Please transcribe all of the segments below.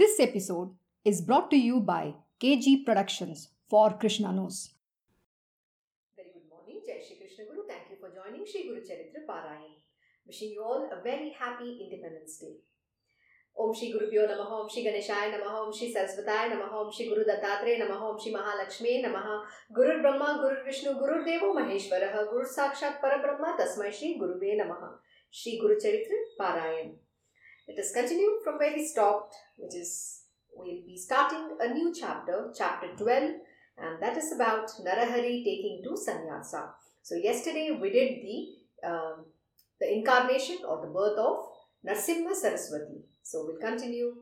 This episode is brought to you by KG Productions for Krishna Knows. Very good morning, Jai Shri Krishna Guru. Thank you for joining Shri Guru Charitra Parayan. Wishing you all a very happy Independence Day. Om Shri Gurubhyo Namaha, Om Shri Ganeshaya Namaha, Om Shri Sarasvataya Namaha, Om Shri Guru Dattatreya Namaha, Om Shri Mahalakshmi Namaha, Guru Brahma, Guru Vishnu, Guru Devo Maheshwaraha, Guru Sakshat Parabrahma, Tasmai Shri Let us continue from where we stopped, which is we'll be starting a new chapter, chapter 12, and that is about Narahari taking to sannyasa. So yesterday we did the um, the incarnation or the birth of Narsimha Saraswati. So we'll continue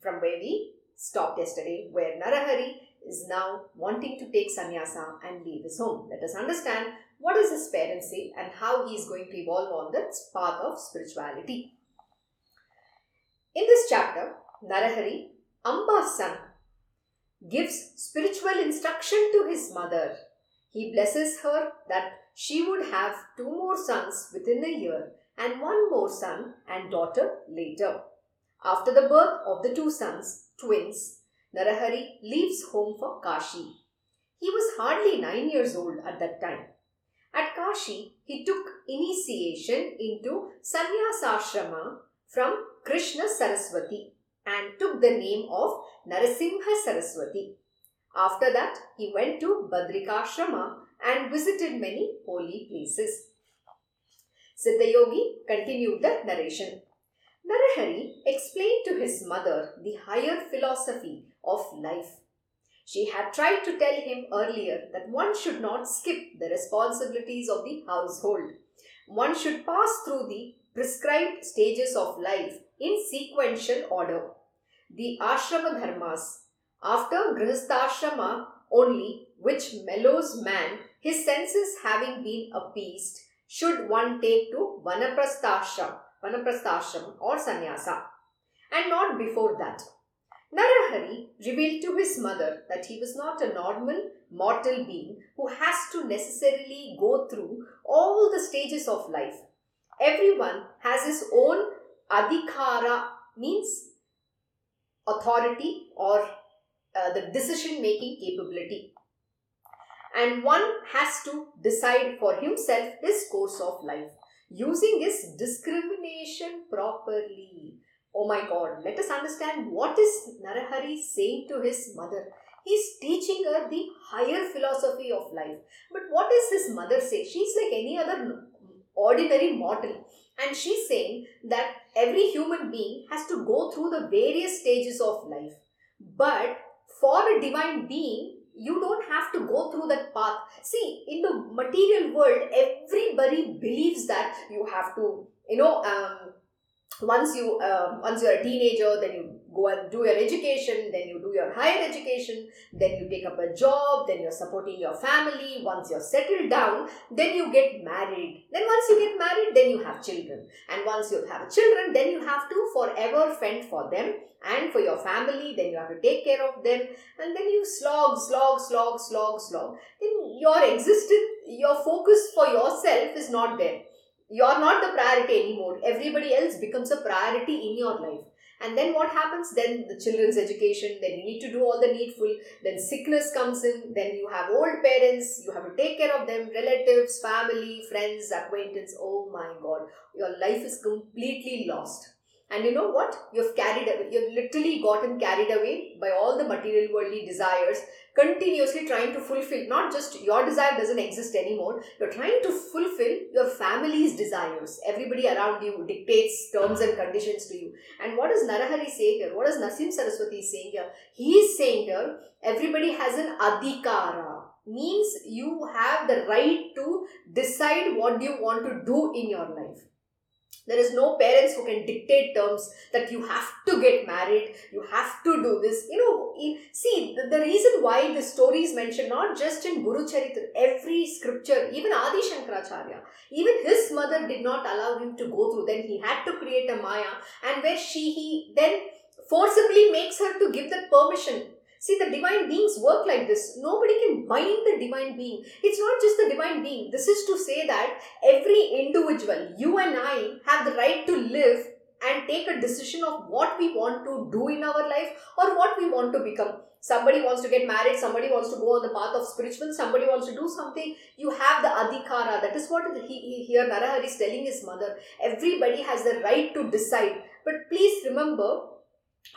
from where we stopped yesterday, where Narahari is now wanting to take sannyasa and leave his home. Let us understand what does his parents say and how he is going to evolve on the path of spirituality. In this chapter, Narahari, Amba's son, gives spiritual instruction to his mother. He blesses her that she would have two more sons within a year and one more son and daughter later. After the birth of the two sons, twins, Narahari leaves home for Kashi. He was hardly nine years old at that time. At Kashi, he took initiation into Sannyasashrama from Krishna Saraswati and took the name of Narasimha Saraswati. After that, he went to Badrikashrama and visited many holy places. Siddhayogi continued the narration. Narahari explained to his mother the higher philosophy of life. She had tried to tell him earlier that one should not skip the responsibilities of the household. One should pass through the prescribed stages of life in sequential order. The ashrama dharmas. After grihastha only, which mellows man, his senses having been appeased, should one take to vanaprasthashram, vanaprasthashram or sannyasa, and not before that. Narahari revealed to his mother that he was not a normal mortal being who has to necessarily go through all the stages of life. Everyone has his own adhikara, means authority or uh, the decision making capability. And one has to decide for himself his course of life using his discrimination properly. Oh my god, let us understand what is Narahari saying to his mother. He's teaching her the higher philosophy of life. But what does his mother say? She's like any other ordinary mortal. And she's saying that every human being has to go through the various stages of life. But for a divine being, you don't have to go through that path. See, in the material world, everybody believes that you have to, you know, um, once you uh, once you're a teenager, then you go and do your education, then you do your higher education, then you take up a job, then you're supporting your family. Once you're settled down, then you get married. Then once you get married, then you have children. And once you have children, then you have to forever fend for them and for your family. Then you have to take care of them. And then you slog, slog, slog, slog, slog. Then your existence, your focus for yourself is not there. You're not the priority anymore. Everybody else becomes a priority in your life and then what happens? Then the children's education then you need to do all the needful. Then sickness comes in. Then you have old parents. You have to take care of them. Relatives family friends acquaintance. Oh my god. Your life is completely lost and you know what? You've carried you've literally gotten carried away by all the material worldly desires continuously trying to fulfill not just your desire doesn't exist anymore you're trying to fulfill your family's desires. Everybody around you dictates terms and conditions to you. And what does narahari say here? What does nasim saraswati saying here? He is saying here everybody has an adhikara means you have the right to decide what you want to do in your life there is no parents who can dictate terms that you have to get married, you have to do this. You know, see, the, the reason why the story is mentioned not just in Guru Charitra, every scripture, even Adi Shankaracharya, even his mother did not allow him to go through. Then he had to create a Maya, and where she, he then forcibly makes her to give that permission See, the divine beings work like this. Nobody can bind the divine being. It's not just the divine being. This is to say that every individual, you and I, have the right to live and take a decision of what we want to do in our life or what we want to become. Somebody wants to get married, somebody wants to go on the path of spiritual, somebody wants to do something. You have the adhikara. That is what he, he, here Narahari is telling his mother. Everybody has the right to decide. But please remember,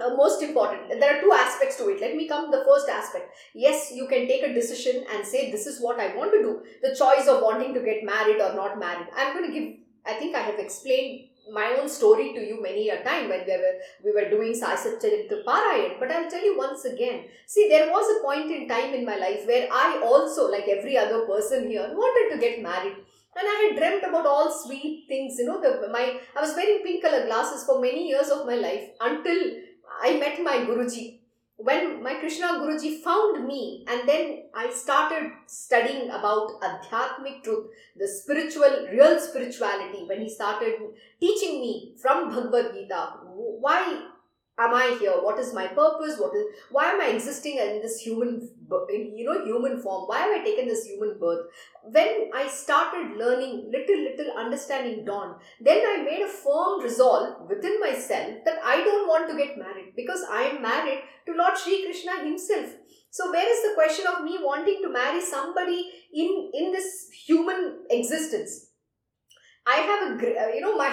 uh, most important there are two aspects to it let me come the first aspect yes you can take a decision and say this is what i want to do the choice of wanting to get married or not married i'm going to give i think i have explained my own story to you many a time when we were we were doing Saisacharit Parayan. But I'll tell you once again. See, there was a point in time in my life where I also, like every other person here, wanted to get married. And I had dreamt about all sweet things, you know. The, my I was wearing pink color glasses for many years of my life until I met my Guruji. When my Krishna Guruji found me, and then I started studying about Adhyatmic truth, the spiritual, real spirituality, when he started teaching me from Bhagavad Gita, why am I here? What is my purpose? What is why am I existing in this human, you know, human form? Why have I taken this human birth? When I started learning, little little understanding dawn Then I made a firm resolve within myself that I don't want to get married because I am married to Lord Sri Krishna Himself. So where is the question of me wanting to marry somebody in in this human existence? I have a uh, you know my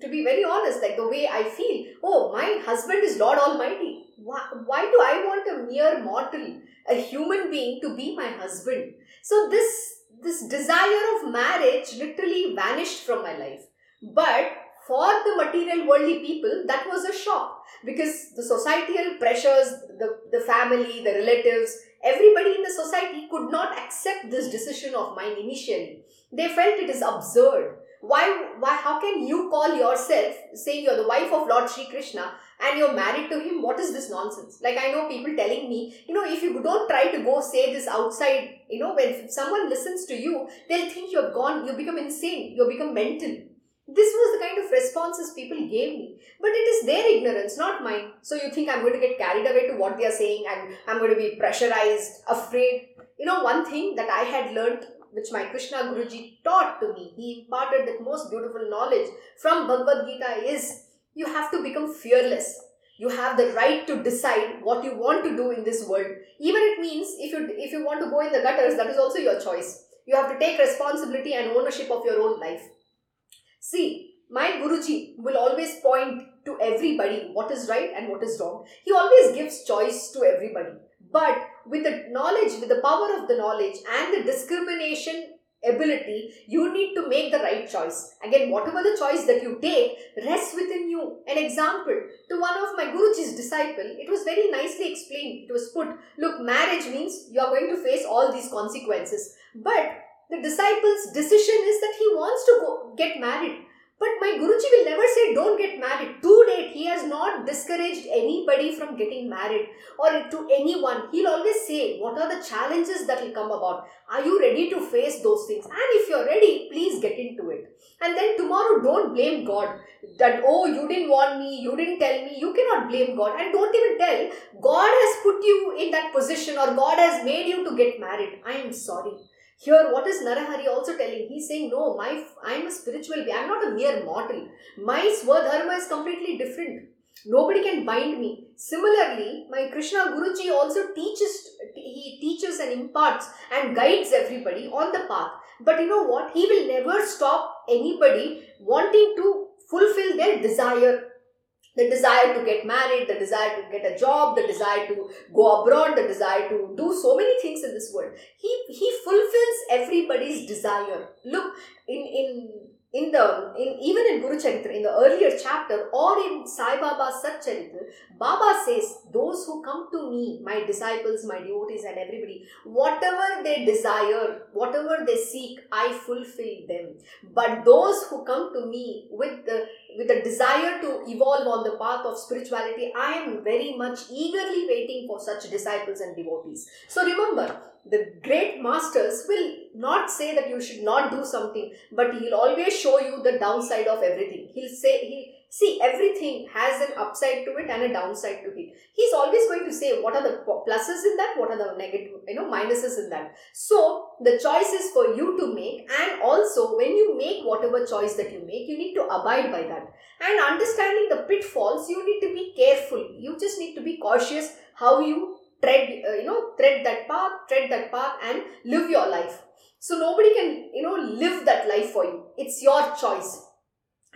to be very honest, like the way I feel, oh, my husband is Lord Almighty. Why, why do I want a mere mortal, a human being, to be my husband? So this this desire of marriage literally vanished from my life. But for the material worldly people, that was a shock because the societal pressures, the, the family, the relatives, everybody in the society could not accept this decision of mine initially. They felt it is absurd why, why, how can you call yourself saying you're the wife of Lord Sri Krishna and you're married to him? What is this nonsense? Like, I know people telling me, you know, if you don't try to go say this outside, you know, when someone listens to you, they'll think you're gone, you become insane, you become mental. This was the kind of responses people gave me. But it is their ignorance, not mine. So you think I'm going to get carried away to what they are saying and I'm going to be pressurized, afraid. You know, one thing that I had learned which my Krishna Guruji taught to me. He imparted that most beautiful knowledge from Bhagavad Gita is you have to become fearless. You have the right to decide what you want to do in this world. Even it means if you if you want to go in the gutters, that is also your choice. You have to take responsibility and ownership of your own life. See, my Guruji will always point to everybody what is right and what is wrong. He always gives choice to everybody. But with the knowledge, with the power of the knowledge and the discrimination ability, you need to make the right choice. Again, whatever the choice that you take rests within you. An example to one of my Guruji's disciple, it was very nicely explained. It was put, look, marriage means you are going to face all these consequences. But the disciple's decision is that he wants to go get married. But my Guruji will never say don't get married. To date, he has not discouraged anybody from getting married or to anyone. He'll always say what are the challenges that will come about. Are you ready to face those things? And if you're ready, please get into it. And then tomorrow, don't blame God that, oh, you didn't want me, you didn't tell me. You cannot blame God. And don't even tell God has put you in that position or God has made you to get married. I am sorry. Here, what is Narahari also telling? He's saying, No, my I'm a spiritual being. I'm not a mere mortal. My Swadharma is completely different. Nobody can bind me. Similarly, my Krishna Guruji also teaches, he teaches and imparts and guides everybody on the path. But you know what? He will never stop anybody wanting to fulfill their desire the desire to get married, the desire to get a job, the desire to go abroad, the desire to do so many things in this world. He he fulfills everybody's desire. Look, in in in the in even in Guru Charitra, in the earlier chapter, or in Sai Baba Sat Charitra, Baba says, Those who come to me, my disciples, my devotees, and everybody, whatever they desire, whatever they seek, I fulfill them. But those who come to me with the with a desire to evolve on the path of spirituality, I am very much eagerly waiting for such disciples and devotees. So remember, the great masters will not say that you should not do something, but he'll always show you the downside of everything. He'll say he See, everything has an upside to it and a downside to it. He's always going to say what are the pluses in that, what are the negative, you know, minuses in that. So the choice is for you to make, and also when you make whatever choice that you make, you need to abide by that. And understanding the pitfalls, you need to be careful. You just need to be cautious how you tread, uh, you know, tread that path, tread that path, and live your life. So nobody can, you know, live that life for you. It's your choice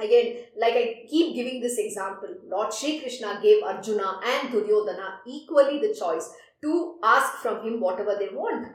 Again, like I keep giving this example, Lord Sri Krishna gave Arjuna and Duryodhana equally the choice to ask from him whatever they want.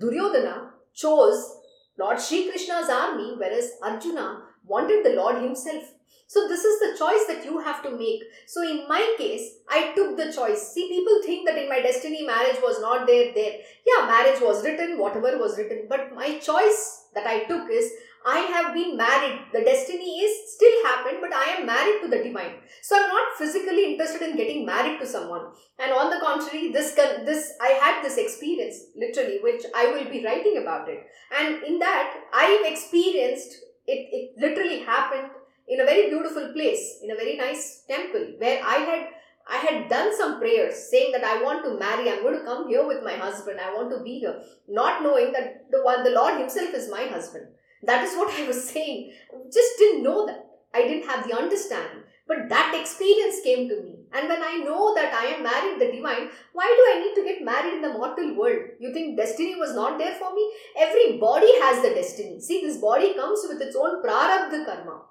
Duryodhana chose Lord Sri Krishna's army, whereas Arjuna wanted the Lord himself. So, this is the choice that you have to make. So, in my case, I took the choice. See, people think that in my destiny, marriage was not there, there. Yeah, marriage was written, whatever was written. But my choice that I took is I have been married. The destiny is still happened, but I am married to the divine. So I'm not physically interested in getting married to someone. And on the contrary, this this I had this experience literally, which I will be writing about it. And in that, I've experienced it. It literally happened in a very beautiful place, in a very nice temple, where I had I had done some prayers saying that I want to marry, I'm going to come here with my husband, I want to be here, not knowing that the one the Lord Himself is my husband. That is what I was saying. Just didn't know that. I didn't have the understanding. But that experience came to me. And when I know that I am married the divine, why do I need to get married in the mortal world? You think destiny was not there for me? Every body has the destiny. See, this body comes with its own prarabdha karma.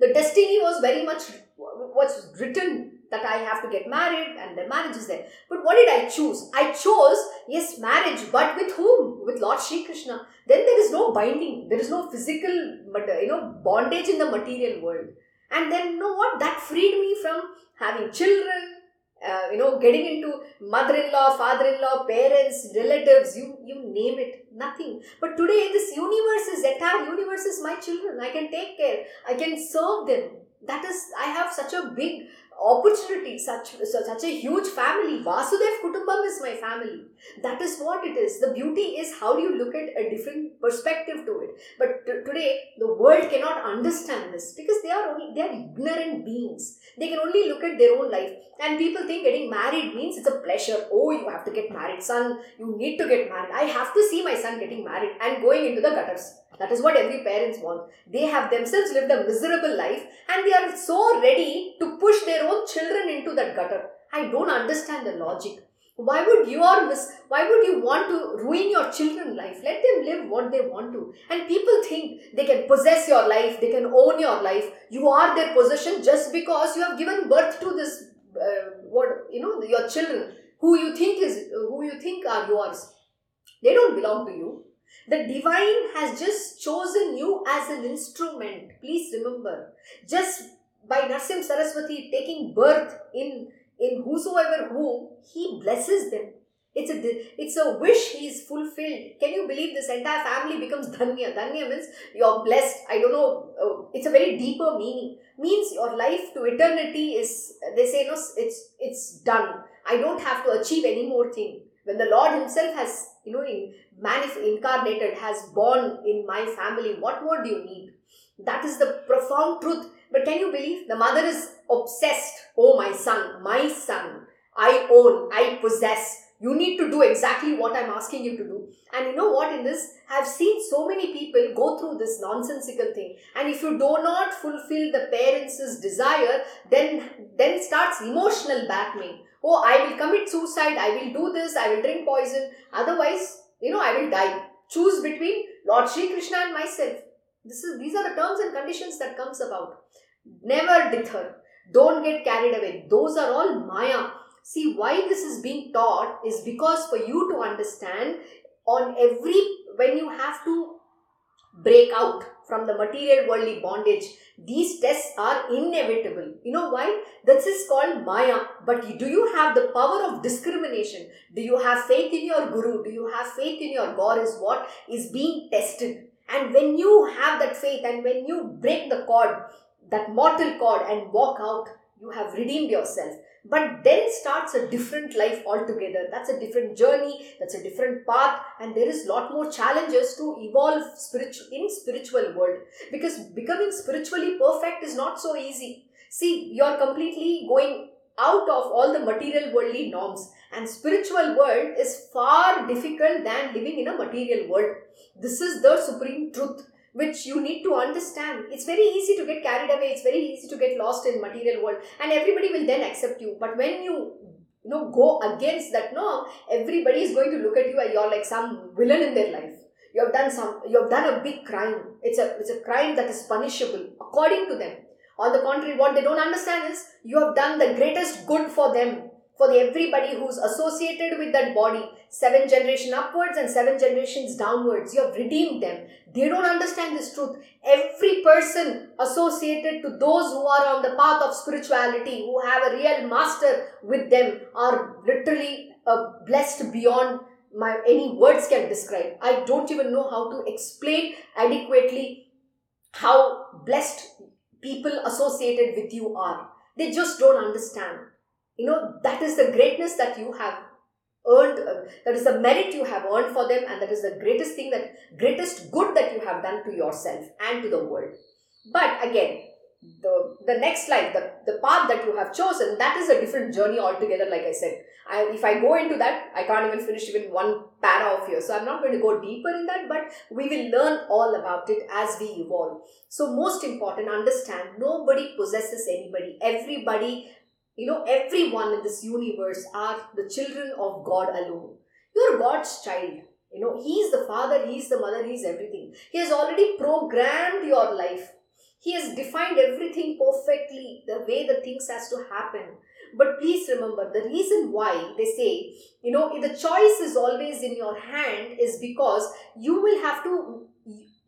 The destiny was very much what's written that I have to get married and the marriage is there. But what did I choose? I chose, yes, marriage, but with whom? With Lord Sri Krishna. Then there is no binding, there is no physical, you know, bondage in the material world. And then, you know what? That freed me from having children, uh, you know, getting into mother-in-law, father-in-law, parents, relatives, you you name it, nothing. But today, this universe is entire universe is my children. I can take care. I can serve them. That is, I have such a big opportunity, such, such a huge family. Vasudev Kutumbam is my family. That is what it is. The beauty is how do you look at a different perspective to it. But t- today, the world cannot understand this because they are only, they are ignorant beings. They can only look at their own life. And people think getting married means it's a pleasure. Oh, you have to get married, son. You need to get married. I have to see my son getting married and going into the gutters. That is what every parents want. They have themselves lived a miserable life and they are so ready to push their own children into that gutter. I don't understand the logic. Why would you or miss why would you want to ruin your children's life? Let them live what they want to. And people think they can possess your life, they can own your life. You are their possession just because you have given birth to this uh, what you know your children who you think is who you think are yours. They don't belong to you the divine has just chosen you as an instrument. Please remember, just by Narsim Saraswati taking birth in, in whosoever whom, he blesses them. It's a it's a wish he is fulfilled. Can you believe this entire family becomes dhanya? Dhanya means you're blessed. I don't know. Uh, it's a very deeper meaning. Means your life to eternity is. They say no. It's it's done. I don't have to achieve any more thing. When the Lord Himself has you know in manif- incarnated has born in my family. What more do you need? That is the profound truth. But can you believe? The mother is obsessed. Oh my son my son. I own i possess. You need to do exactly what i'm asking you to do. And you know what? In this i've seen so many people go through this nonsensical thing. And if you do not fulfill the parents' desire then then starts emotional blackmail oh, I will commit suicide, I will do this, I will drink poison, otherwise, you know, I will die. Choose between Lord Sri Krishna and myself. This is these are the terms and conditions that comes about. Never dither. Don't get carried away. Those are all Maya. See why this is being taught is because for you to understand on every when you have to break out from the material worldly bondage. These tests are inevitable. You know why? This is called Maya. But do you have the power of discrimination? Do you have faith in your Guru? Do you have faith in your God? Is what is being tested. And when you have that faith and when you break the cord, that mortal cord, and walk out, you have redeemed yourself. But then starts a different life altogether. That's a different journey, that's a different path, and there is lot more challenges to evolve spiritual in spiritual world. Because becoming spiritually perfect is not so easy. See, you're completely going out of all the material worldly norms and spiritual world is far difficult than living in a material world this is the supreme truth which you need to understand. It's very easy to get carried away. It's very easy to get lost in material world. And everybody will then accept you. But when you you know go against that norm everybody is going to look at you and you're like some villain in their life. You have done some you have done a big crime. It's a it's a crime that is punishable according to them. On the contrary, what they don't understand is you have done the greatest good for them, for everybody who's associated with that body, seven generation upwards and seven generations downwards. You have redeemed them. They don't understand this truth. Every person associated to those who are on the path of spirituality, who have a real master with them, are literally uh, blessed beyond my any words can describe. I don't even know how to explain adequately how blessed people associated with you are. They just don't understand. You know, that is the greatness that you have earned, uh, that is the merit you have earned for them, and that is the greatest thing that, greatest good that you have done to yourself and to the world. But again, the, the next life, the, the path that you have chosen, that is a different journey altogether, like I said. I, if I go into that, I can't even finish even one para of here. So I'm not going to go deeper in that, but we will learn all about it as we evolve. So, most important, understand nobody possesses anybody. Everybody, you know, everyone in this universe are the children of God alone. You're God's child. You know, He's the Father, He's the Mother, He's everything. He has already programmed your life he has defined everything perfectly, the way the things has to happen. But please remember the reason why they say, you know, the choice is always in your hand is because you will have to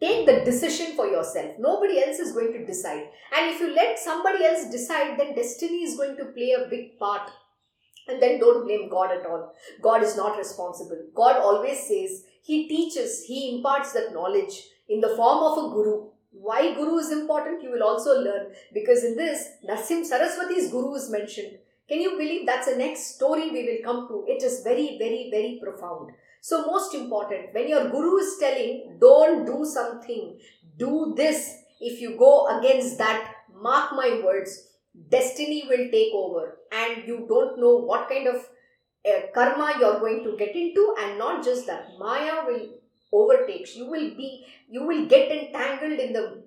take the decision for yourself. Nobody else is going to decide. And if you let somebody else decide, then destiny is going to play a big part. And then don't blame God at all. God is not responsible. God always says, He teaches, He imparts that knowledge in the form of a guru why Guru is important, you will also learn because in this, Narasimha Saraswati's Guru is mentioned. Can you believe that's the next story we will come to? It is very, very, very profound. So, most important, when your Guru is telling, don't do something, do this. If you go against that, mark my words, destiny will take over, and you don't know what kind of uh, karma you're going to get into, and not just that, Maya will overtakes you will be you will get entangled in the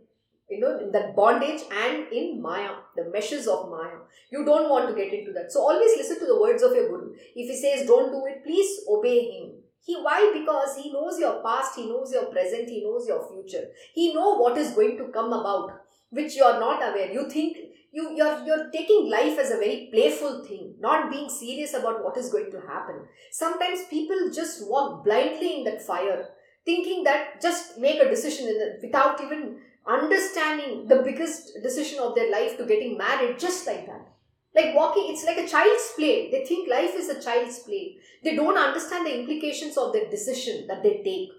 you know in that bondage and in maya the meshes of maya. You don't want to get into that. So always listen to the words of your guru. If he says don't do it please obey him he why? Because he knows your past he knows your present he knows your future. He know what is going to come about which you are not aware. You think you you're you're taking life as a very playful thing not being serious about what is going to happen. Sometimes people just walk blindly in that fire thinking that just make a decision the, without even understanding the biggest decision of their life to getting married just like that like walking it's like a child's play they think life is a child's play they don't understand the implications of their decision that they take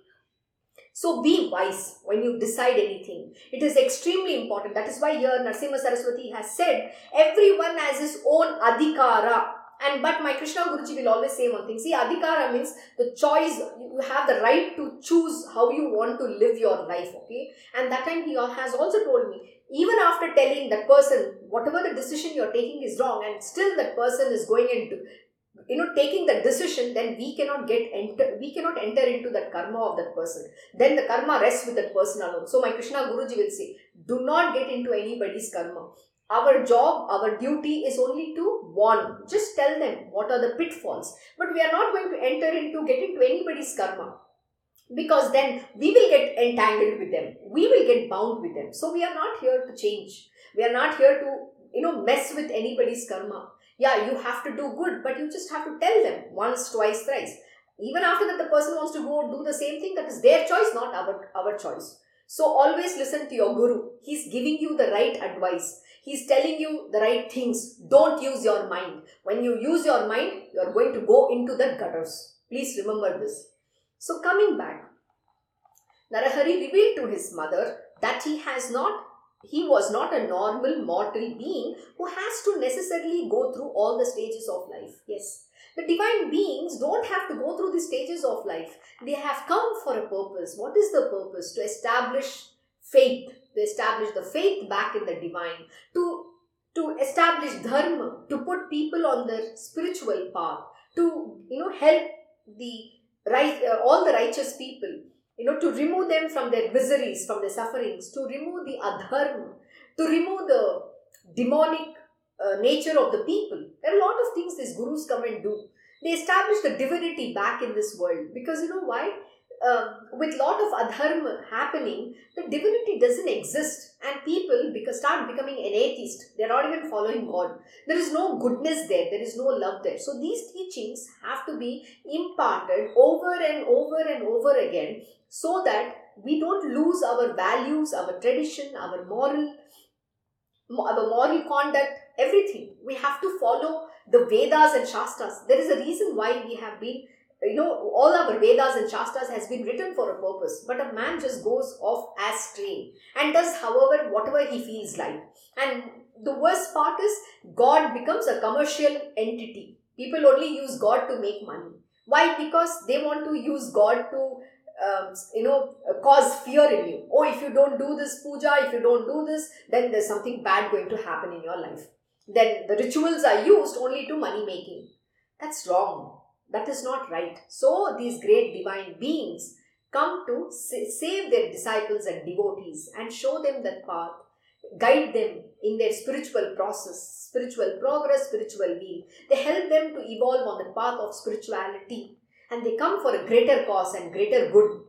so be wise when you decide anything. It is extremely important. That is why here Narasimha Saraswati has said everyone has his own adhikara and but my Krishna Guruji will always say one thing. See, adhikara means the choice. You have the right to choose how you want to live your life. Okay, and that time he has also told me. Even after telling that person whatever the decision you're taking is wrong, and still that person is going into you know taking the decision then we cannot get enter we cannot enter into that karma of that person then the karma rests with that person alone so my krishna guruji will say do not get into anybody's karma our job, our duty is only to warn. Just tell them what are the pitfalls. But we are not going to enter into, get into anybody's karma. Because then we will get entangled with them. We will get bound with them. So we are not here to change. We are not here to, you know, mess with anybody's karma. Yeah, you have to do good, but you just have to tell them once, twice, thrice. Even after that, the person wants to go do the same thing, that is their choice, not our, our choice. So always listen to your guru. He's giving you the right advice. He's telling you the right things. Don't use your mind. When you use your mind, you're going to go into the gutters. Please remember this. So, coming back, Narahari revealed to his mother that he has not he was not a normal mortal being who has to necessarily go through all the stages of life. Yes. The divine beings don't have to go through the stages of life. They have come for a purpose. What is the purpose? To establish faith, to establish the faith back in the divine, to to establish dharma, to put people on their spiritual path, to you know help the right uh, all the righteous people you know, to remove them from their miseries, from their sufferings, to remove the adharma, to remove the demonic uh, nature of the people. There are a lot of things these gurus come and do. They establish the divinity back in this world because you know why? Uh, with lot of adharma happening, the divinity doesn't exist, and people because start becoming an atheist. They're not even following God. There is no goodness there. There is no love there. So these teachings have to be imparted over and over and over again, so that we don't lose our values, our tradition, our moral, our moral conduct, everything. We have to follow the Vedas and Shastras. There is a reason why we have been you know, all our Vedas and Shastras has been written for a purpose, but a man just goes off as astray and does, however, whatever he feels like. And the worst part is, God becomes a commercial entity. People only use God to make money. Why? Because they want to use God to, um, you know, cause fear in you. Oh, if you don't do this puja, if you don't do this, then there's something bad going to happen in your life. Then the rituals are used only to money making. That's wrong that is not right. So, these great divine beings come to save their disciples and devotees and show them that path, guide them in their spiritual process, spiritual progress, spiritual wheel. They help them to evolve on the path of spirituality and they come for a greater cause and greater good.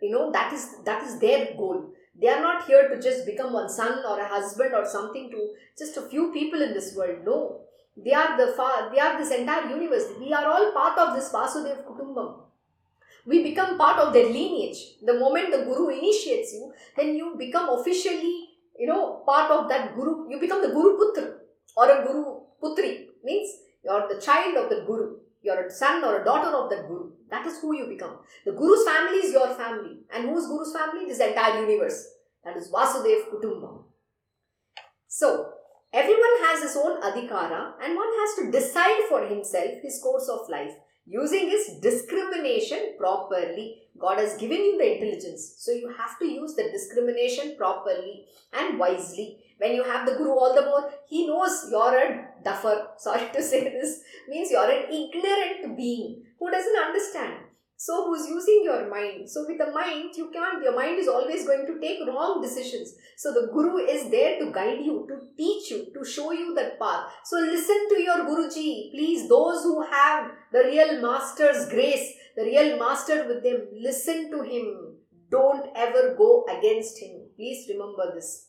You know, that is that is their goal. They are not here to just become one son or a husband or something to just a few people in this world. No, they are the far, they are this entire universe. We are all part of this Vasudev Kutumbam. We become part of their lineage. The moment the Guru initiates you, then you become officially, you know, part of that Guru. You become the Guru Putra or a Guru Putri. Means you're the child of the Guru. You're a son or a daughter of the Guru. That is who you become. The Guru's family is your family. And who's Guru's family? This entire universe. That is Vasudev Kutumbam. So, Everyone has his own adhikara and one has to decide for himself his course of life using his discrimination properly. God has given you the intelligence, so you have to use the discrimination properly and wisely. When you have the Guru, all the more, he knows you're a duffer. Sorry to say this, means you're an ignorant being who doesn't understand. So, who's using your mind? So, with the mind, you can't, your mind is always going to take wrong decisions. So, the Guru is there to guide you, to teach you, to show you that path. So, listen to your Guruji. Please, those who have the real Master's grace, the real Master with them, listen to him. Don't ever go against him. Please remember this.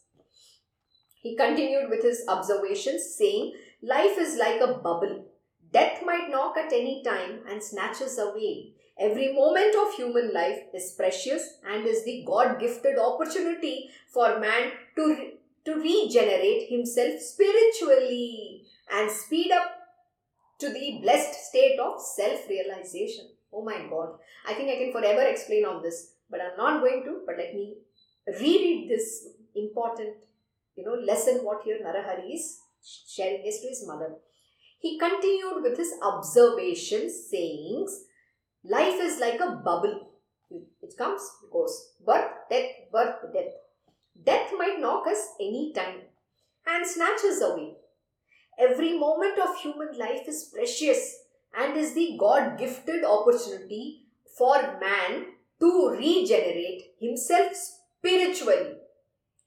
He continued with his observations, saying, Life is like a bubble. Death might knock at any time and snatch us away. Every moment of human life is precious and is the God gifted opportunity for man to, to regenerate himself spiritually and speed up to the blessed state of self realization. Oh my God. I think I can forever explain all this, but I'm not going to. But let me reread this important you know lesson what here Narahari is sharing this to his mother. He continued with his observations, sayings Life is like a bubble. It comes, it goes. Birth, death, birth, death. Death might knock us any time and snatch us away. Every moment of human life is precious and is the God gifted opportunity for man to regenerate himself spiritually.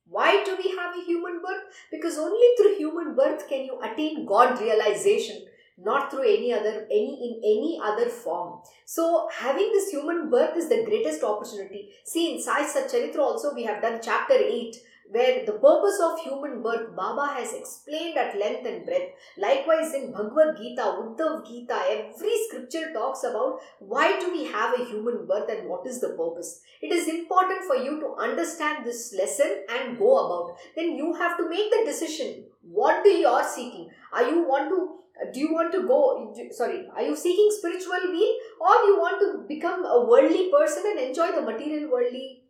Why do we have a human birth? Because only through human birth can you attain God realization not through any other any in any other form. So having this human birth is the greatest opportunity. See in sai satcharitra also we have done chapter 8 where the purpose of human birth baba has explained at length and breadth. Likewise in bhagavad gita uddhav gita every scripture talks about why do we have a human birth and what is the purpose. It is important for you to understand this lesson and go about. Then you have to make the decision. What do you are seeking? Are you want to do you want to go sorry are you seeking spiritual weal or you want to become a worldly person and enjoy the material worldly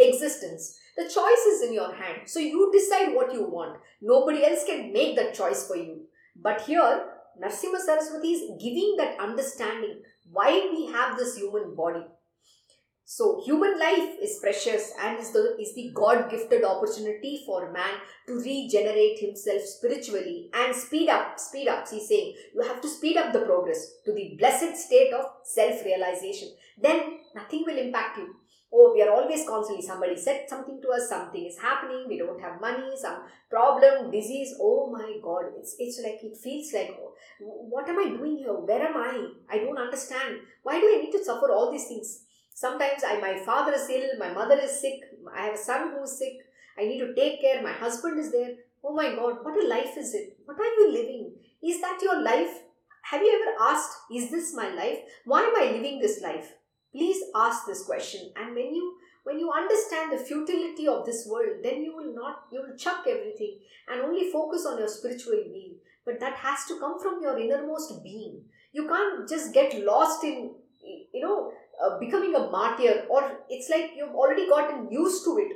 existence. The choice is in your hand. So you decide what you want. Nobody else can make that choice for you. But here, Narasimha Saraswati is giving that understanding why we have this human body. So, human life is precious and is the, is the God gifted opportunity for man to regenerate himself spiritually and speed up. Speed up, he's saying. You have to speed up the progress to the blessed state of self realization. Then nothing will impact you. Oh, we are always constantly, somebody said something to us, something is happening, we don't have money, some problem, disease. Oh my God, it's, it's like, it feels like, oh, what am I doing here? Where am I? I don't understand. Why do I need to suffer all these things? Sometimes I, my father is ill, my mother is sick, I have a son who is sick, I need to take care, my husband is there. Oh my God, what a life is it? What are you living? Is that your life? Have you ever asked, is this my life? Why am I living this life? Please ask this question. And when you when you understand the futility of this world, then you will not you will chuck everything and only focus on your spiritual being. But that has to come from your innermost being. You can't just get lost in you know uh, becoming a martyr or it's like you've already gotten used to it.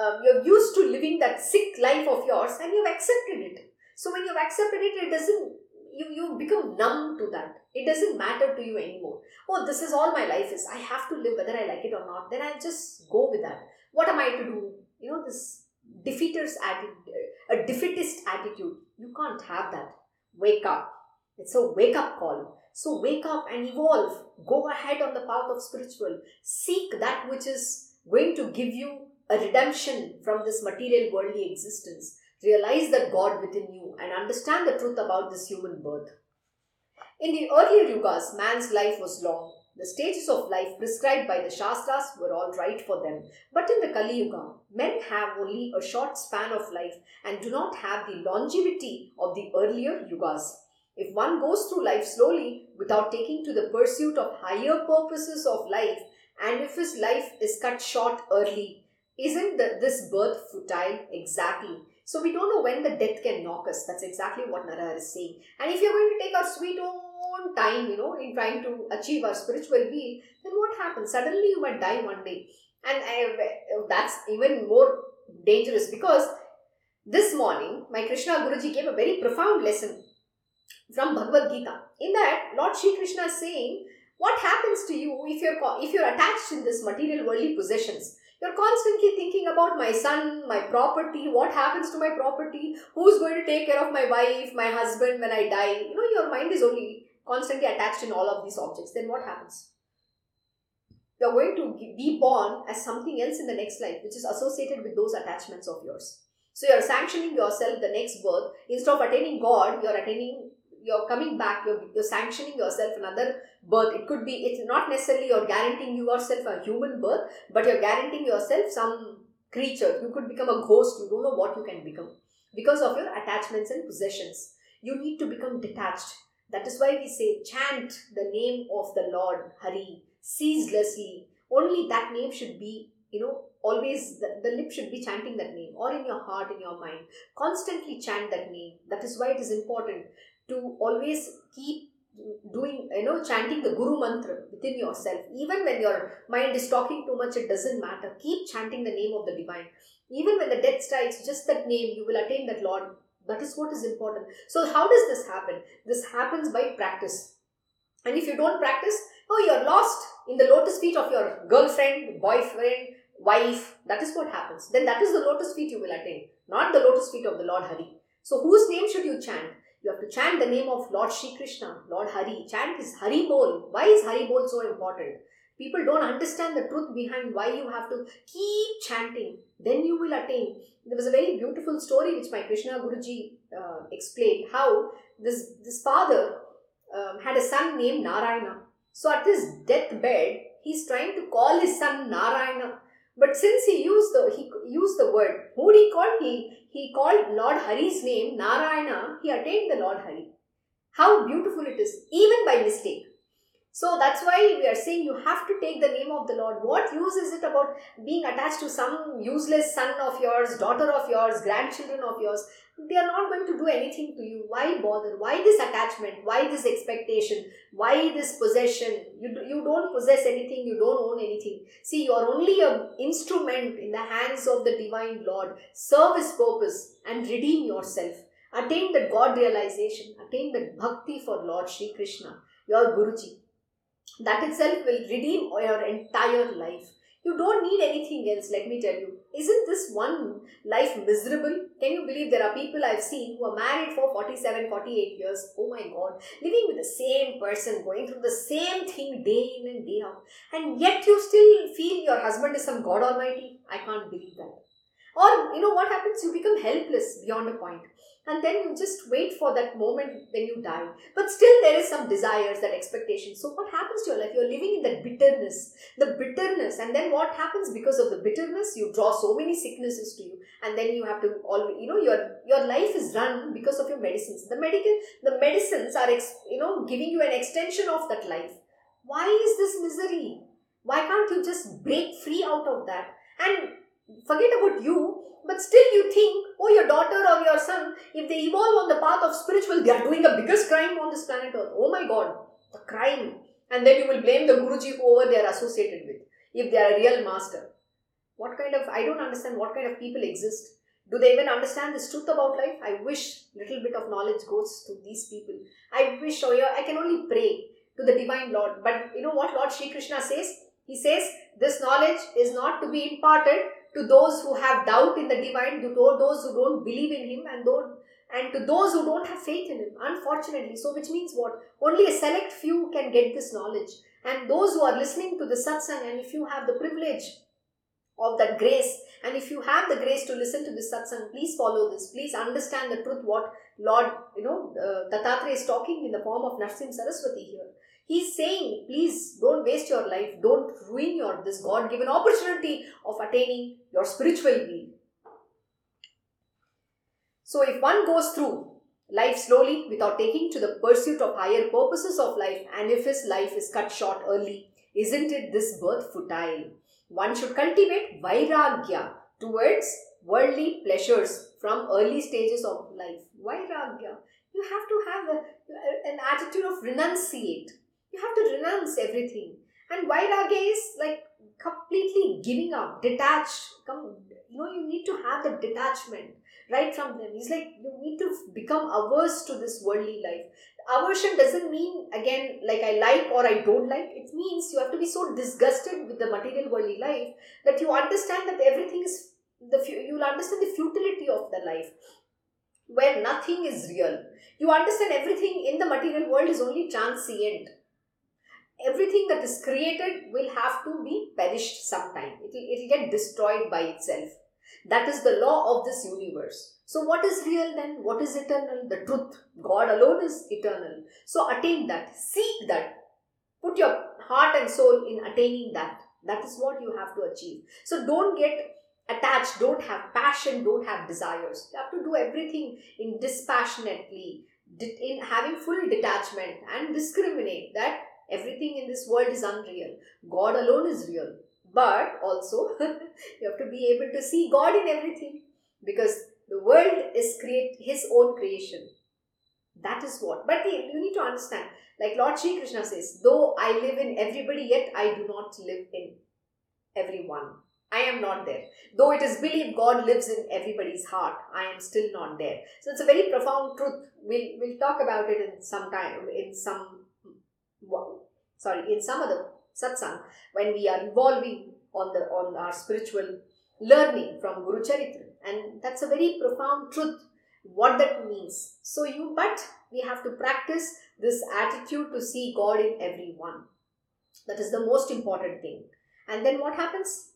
Um, you're used to living that sick life of yours and you've accepted it. So when you've accepted it it doesn't you you become numb to that. It doesn't matter to you anymore. Oh this is all my life is. I have to live whether i like it or not. Then i just go with that. What am i to do? You know this defeaters attitude a defeatist attitude. You can't have that. Wake up. It's a wake up call so wake up and evolve. Go ahead on the path of spiritual. Seek that which is going to give you a redemption from this material worldly existence. Realize that God within you and understand the truth about this human birth. In the earlier yugas, man's life was long. The stages of life prescribed by the Shastras were all right for them. But in the Kali Yuga, men have only a short span of life and do not have the longevity of the earlier yugas. If one goes through life slowly without taking to the pursuit of higher purposes of life, and if his life is cut short early, isn't the, this birth futile? Exactly. So we don't know when the death can knock us. That's exactly what Narahar is saying. And if you're going to take our sweet own time, you know, in trying to achieve our spiritual being, then what happens? Suddenly you might die one day. And I, that's even more dangerous because this morning my Krishna Guruji gave a very profound lesson from Bhagavad Gita. In that, Lord Shri Krishna is saying, what happens to you if you're if you're attached in this material worldly possessions? You're constantly thinking about my son, my property, what happens to my property, who's going to take care of my wife, my husband when I die. You know, your mind is only constantly attached in all of these objects. Then what happens? You're going to be born as something else in the next life, which is associated with those attachments of yours. So you're sanctioning yourself the next birth. Instead of attaining God, you're attaining you're coming back, you're, you're sanctioning yourself another birth. It could be, it's not necessarily you're guaranteeing yourself a human birth, but you're guaranteeing yourself some creature. You could become a ghost, you don't know what you can become because of your attachments and possessions. You need to become detached. That is why we say, chant the name of the Lord, Hari, ceaselessly. Only that name should be, you know, always the, the lip should be chanting that name or in your heart in your mind constantly chant that name that is why it is important to always keep doing you know chanting the guru mantra within yourself. Even when your mind is talking too much it doesn't matter. Keep chanting the name of the divine. Even when the death strikes just that name you will attain that lord. That is what is important. So how does this happen? This happens by practice. And if you don't practice oh you're lost in the lotus feet of your girlfriend boyfriend wife. That is what happens. Then that is the lotus feet you will attain not the lotus feet of the lord hari. So whose name should you chant you have to chant the name of Lord Shri Krishna, Lord Hari. Chant his Hari Bol. Why is Hari Bol so important? People don't understand the truth behind why you have to keep chanting. Then you will attain. There was a very beautiful story which my Krishna Guruji uh, explained how this, this father um, had a son named Narayana. So at his deathbed, he's trying to call his son Narayana. But since he used the he used the word, who he called? He he called Lord Hari's name Narayana. He attained the Lord Hari. How beautiful it is, even by mistake. So that's why we are saying you have to take the name of the Lord. What use is it about being attached to some useless son of yours, daughter of yours, grandchildren of yours? They are not going to do anything to you. Why bother? Why this attachment? Why this expectation? Why this possession? You, do, you don't possess anything, you don't own anything. See, you are only an instrument in the hands of the divine Lord. Serve His purpose and redeem yourself. Attain that God realization, attain that bhakti for Lord Sri Krishna, your Guruji that itself will redeem your entire life. You don't need anything else, let me tell you. Isn't this one life miserable? Can you believe there are people I've seen who are married for 47, 48 years? Oh my god, living with the same person, going through the same thing day in and day out, and yet you still feel your husband is some God Almighty? I can't believe that. Or, you know what happens? You become helpless beyond a point and then you just wait for that moment when you die. But still, there is some desires, that expectation. So, what happens to your life? You're living in that bitterness, the bitterness, and then what happens because of the bitterness? You draw so many sicknesses to you, and then you have to always, you know, your your life is run because of your medicines. The medical, the medicines are, ex, you know, giving you an extension of that life. Why is this misery? Why can't you just break free out of that and forget about you? But still, you think, oh, your daughter or your son, if they evolve on the path of spiritual, they are doing the biggest crime on this planet Earth. Oh my God, the crime. And then you will blame the Guruji whoever they are associated with, if they are a real master. What kind of, I don't understand what kind of people exist. Do they even understand this truth about life? I wish little bit of knowledge goes to these people. I wish, oh, I can only pray to the divine Lord. But you know what Lord Sri Krishna says? He says, this knowledge is not to be imparted to those who have doubt in the divine, to those who don't believe in Him, and those and to those who don't have faith in Him. Unfortunately, so which means what? Only a select few can get this knowledge, and those who are listening to the satsang, and if you have the privilege of that grace, and if you have the grace to listen to this satsang, please follow this. Please understand the truth. What Lord, you know, uh, Dattatreya is talking in the form of Narasimha Saraswati here. He's saying, please don't waste your life, don't ruin your this God given opportunity of attaining your spiritual being. So, if one goes through life slowly without taking to the pursuit of higher purposes of life, and if his life is cut short early, isn't it this birth futile? One should cultivate vairagya towards worldly pleasures from early stages of life. Vairagya. You have to have a, an attitude of renunciate you have to renounce everything. And Vairagya is like completely giving up, detached, Come, you know, you need to have the detachment right from them. He's like, you need to become averse to this worldly life. Aversion doesn't mean, again, like I like or I don't like. It means you have to be so disgusted with the material worldly life that you understand that everything is, the you'll understand the futility of the life where nothing is real. You understand everything in the material world is only transient everything that is created will have to be perished sometime. It will, it will get destroyed by itself. That is the law of this universe. So, what is real then? What is eternal? The truth. God alone is eternal. So, attain that. Seek that. Put your heart and soul in attaining that. That is what you have to achieve. So, don't get attached, don't have passion, don't have desires. You have to do everything in dispassionately, in having full detachment and discriminate that Everything in this world is unreal. God alone is real. But also, you have to be able to see God in everything because the world is create His own creation. That is what. But you need to understand, like Lord Sri Krishna says, though I live in everybody, yet I do not live in everyone. I am not there. Though it is believed God lives in everybody's heart, I am still not there. So it's a very profound truth. We'll, we'll talk about it in some time, in some sorry, in some other satsang, when we are evolving on the on our spiritual learning from Guru Charitra. And that's a very profound truth, what that means. So you but we have to practice this attitude to see God in everyone. That is the most important thing. And then what happens?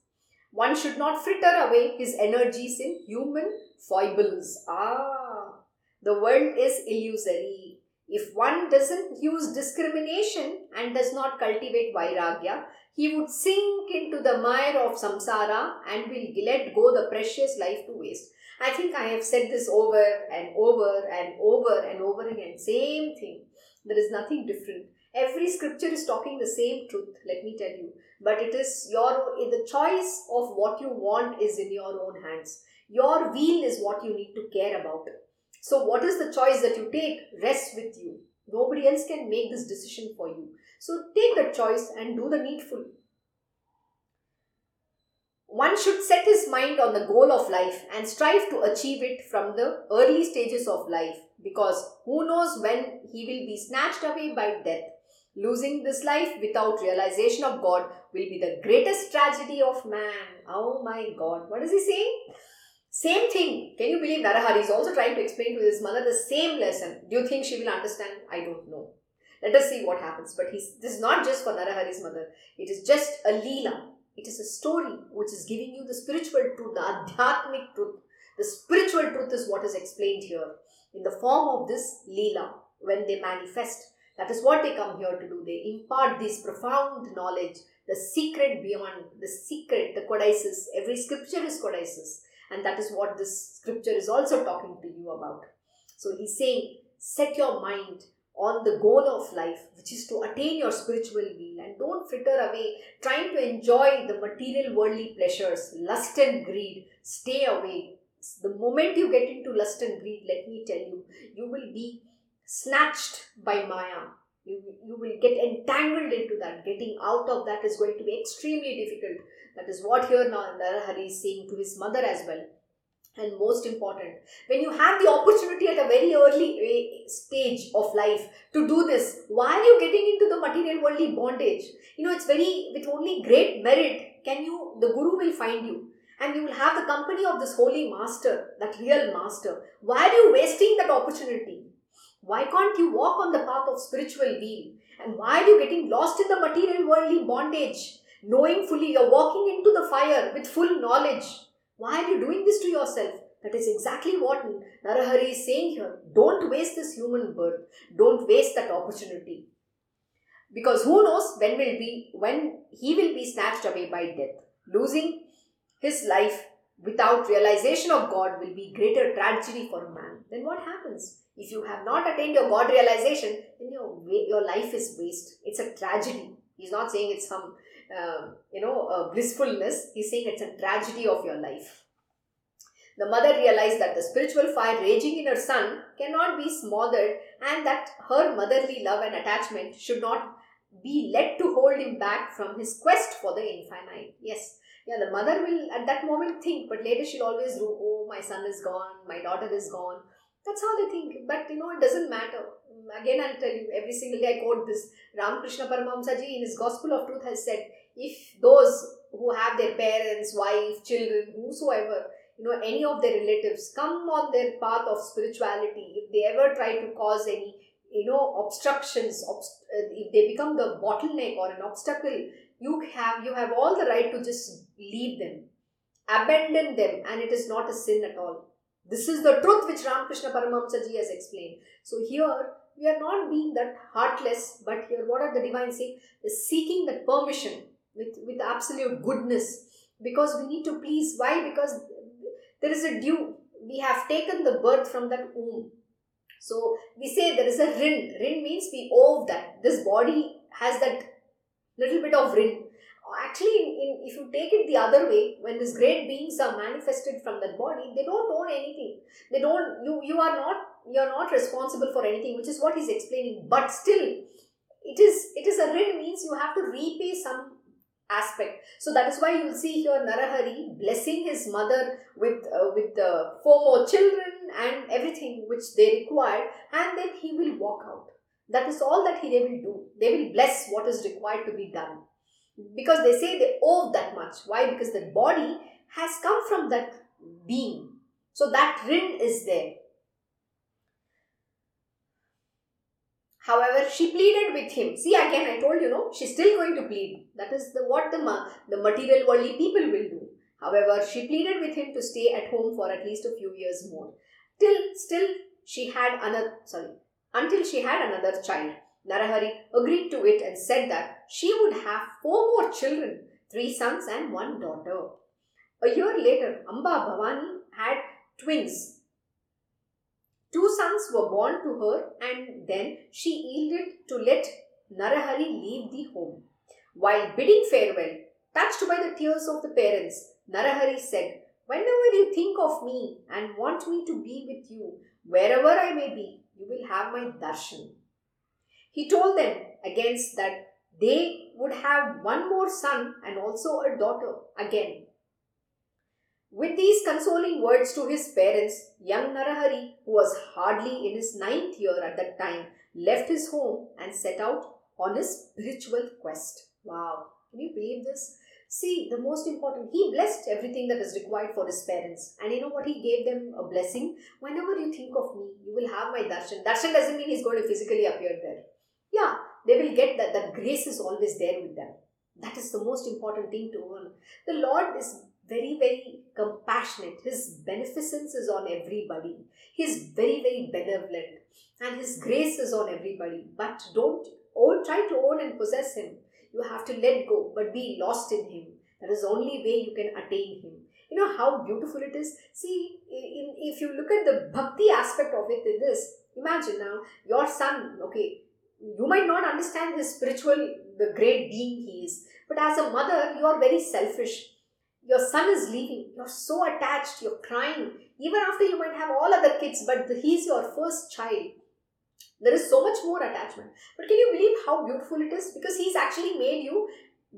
One should not fritter away his energies in human foibles. Ah, the world is illusory. If one doesn't use discrimination and does not cultivate vairagya, he would sink into the mire of samsara and will let go the precious life to waste. I think I have said this over and over and over and over again. Same thing. There is nothing different. Every scripture is talking the same truth, let me tell you. But it is your the choice of what you want is in your own hands. Your will is what you need to care about. So, what is the choice that you take rests with you. Nobody else can make this decision for you. So, take the choice and do the needful. One should set his mind on the goal of life and strive to achieve it from the early stages of life because who knows when he will be snatched away by death. Losing this life without realization of God will be the greatest tragedy of man. Oh my God. What is he saying? Same thing. Can you believe Narahari is also trying to explain to his mother the same lesson? Do you think she will understand? I don't know. Let us see what happens. But he's, this is not just for Narahari's mother. It is just a leela it is a story which is giving you the spiritual truth, the adhyatmic truth. The spiritual truth is what is explained here in the form of this Leela when they manifest. That is what they come here to do. They impart this profound knowledge, the secret beyond, the secret, the codices. Every scripture is codices. And that is what this scripture is also talking to you about. So he's saying, set your mind on the goal of life, which is to attain your spiritual will, and don't fritter away trying to enjoy the material worldly pleasures, lust and greed. Stay away. The moment you get into lust and greed, let me tell you, you will be snatched by Maya. You, you will get entangled into that. Getting out of that is going to be extremely difficult. That is what here now Narahari is saying to his mother as well and most important when you have the opportunity at a very early eh, stage of life to do this why are you getting into the material worldly bondage you know it's very with only great merit can you the guru will find you and you will have the company of this holy master that real master why are you wasting that opportunity why can't you walk on the path of spiritual will and why are you getting lost in the material worldly bondage knowing fully you're walking into the fire with full knowledge why are you doing this to yourself? That is exactly what Narahari is saying here. Don't waste this human birth. Don't waste that opportunity. Because who knows when will be when he will be snatched away by death. Losing his life without realization of God will be greater tragedy for a man. Then what happens? If you have not attained your God realization, then your, your life is waste. It's a tragedy. He's not saying it's some um, you know, uh, blissfulness. He's saying it's a tragedy of your life. The mother realized that the spiritual fire raging in her son cannot be smothered and that her motherly love and attachment should not be led to hold him back from his quest for the infinite. Yes, yeah, the mother will at that moment think, but later she'll always do, oh, my son is gone, my daughter is gone. That's how they think. But you know, it doesn't matter. Again, I'll tell you, every single day I quote this. Ramakrishna Paramahamsa ji in his Gospel of Truth has said, if those who have their parents, wife, children, whosoever, you know, any of their relatives come on their path of spirituality, if they ever try to cause any, you know, obstructions, obst- if they become the bottleneck or an obstacle, you have you have all the right to just leave them, abandon them, and it is not a sin at all. This is the truth which Ramakrishna Paramahamsa ji has explained. So here we are not being that heartless, but here what are the divine saying? Is seeking that permission with, with absolute goodness because we need to please. Why? Because there is a due. We have taken the birth from that womb. So we say there is a rin. Rin means we owe that. This body has that little bit of rin. Actually, in, if you take it the other way, when these great beings are manifested from that body, they don't own anything. They don't. You you are not you are not responsible for anything, which is what he's explaining. But still, it is it is a rin means you have to repay some aspect. So that is why you will see here Narahari blessing his mother with uh, with the uh, four more children and everything which they require, and then he will walk out. That is all that he, they will do. They will bless what is required to be done. Because they say they owe that much. Why? Because the body has come from that being. So that rin is there. However, she pleaded with him. See, again, I told you, no, she's still going to plead. That is the, what the, the material worldly people will do. However, she pleaded with him to stay at home for at least a few years more. Till, still, she had another, sorry, until she had another child. Narahari agreed to it and said that she would have four more children, three sons and one daughter. A year later, Amba Bhavani had twins, Two sons were born to her, and then she yielded to let Narahari leave the home. While bidding farewell, touched by the tears of the parents, Narahari said, Whenever you think of me and want me to be with you, wherever I may be, you will have my darshan. He told them against that they would have one more son and also a daughter again. With these consoling words to his parents, young Narahari, who was hardly in his ninth year at that time, left his home and set out on his spiritual quest. Wow, can you believe this? See, the most important, he blessed everything that is required for his parents. And you know what? He gave them a blessing. Whenever you think of me, you will have my darshan. Darshan doesn't mean he's going to physically appear there. Yeah, they will get that. That grace is always there with them. That is the most important thing to own The Lord is very, very compassionate. His beneficence is on everybody. He is very, very benevolent. And His grace is on everybody. But don't all try to own and possess Him you have to let go, but be lost in Him. That is the only way you can attain Him. You know how beautiful it is? See, in, if you look at the bhakti aspect of it in this, imagine now your son, okay, you might not understand the spiritual, the great being he is, but as a mother, you are very selfish. Your son is leaving, you're so attached, you're crying, even after you might have all other kids, but he's your first child there is so much more attachment. But can you believe how beautiful it is? Because He's actually made you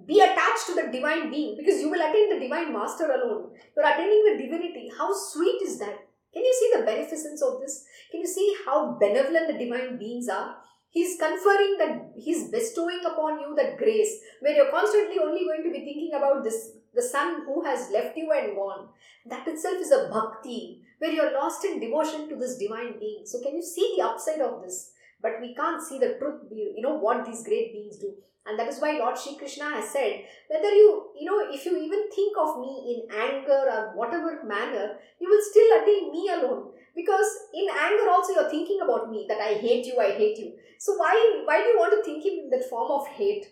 be attached to the divine being because you will attain the divine master alone. You're attaining the divinity. How sweet is that? Can you see the beneficence of this? Can you see how benevolent the divine beings are? He's conferring that, he's bestowing upon you that grace where you're constantly only going to be thinking about this, the son who has left you and gone. That itself is a bhakti where you're lost in devotion to this divine being. So, can you see the upside of this? but we can't see the truth, you know, what these great beings do. And that is why Lord Sri Krishna has said, whether you, you know, if you even think of me in anger or whatever manner, you will still attain me alone. Because in anger also you're thinking about me, that I hate you, I hate you. So why, why do you want to think in that form of hate?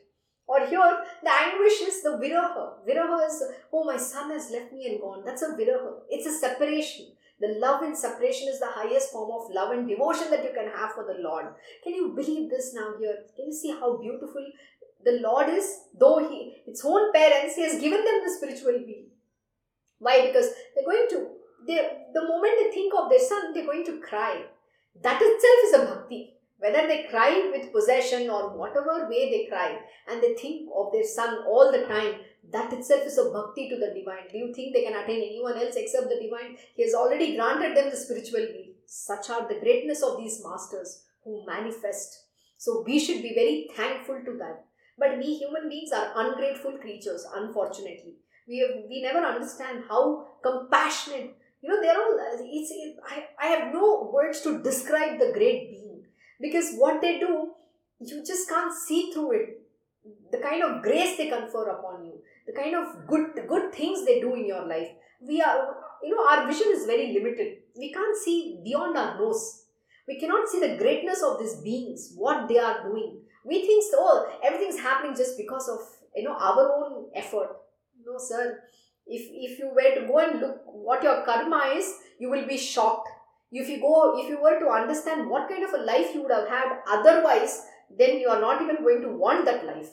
Or here, the anguish is the viraha. Viraha is, oh, my son has left me and gone. That's a viraha. It's a separation. The love in separation is the highest form of love and devotion that you can have for the Lord. Can you believe this now here? Can you see how beautiful the Lord is? Though He, its own parents, He has given them the spiritual being. Why? Because they're going to, they, the moment they think of their son, they're going to cry. That itself is a bhakti. Whether they cry with possession or whatever way they cry, and they think of their son all the time, that itself is a bhakti to the divine. Do you think they can attain anyone else except the divine? He has already granted them the spiritual being. Such are the greatness of these masters who manifest. So we should be very thankful to that. But we human beings are ungrateful creatures, unfortunately. We, have, we never understand how compassionate, you know, they're all, it's, it, I, I have no words to describe the great being. Because what they do, you just can't see through it. The kind of grace they confer upon you the kind of good good things they do in your life. We are you know our vision is very limited. We can't see beyond our nose. We cannot see the greatness of these beings what they are doing. We think so oh, everything's happening just because of you know our own effort. No sir if if you were to go and look what your karma is you will be shocked if you go if you were to understand what kind of a life you would have had otherwise then you are not even going to want that life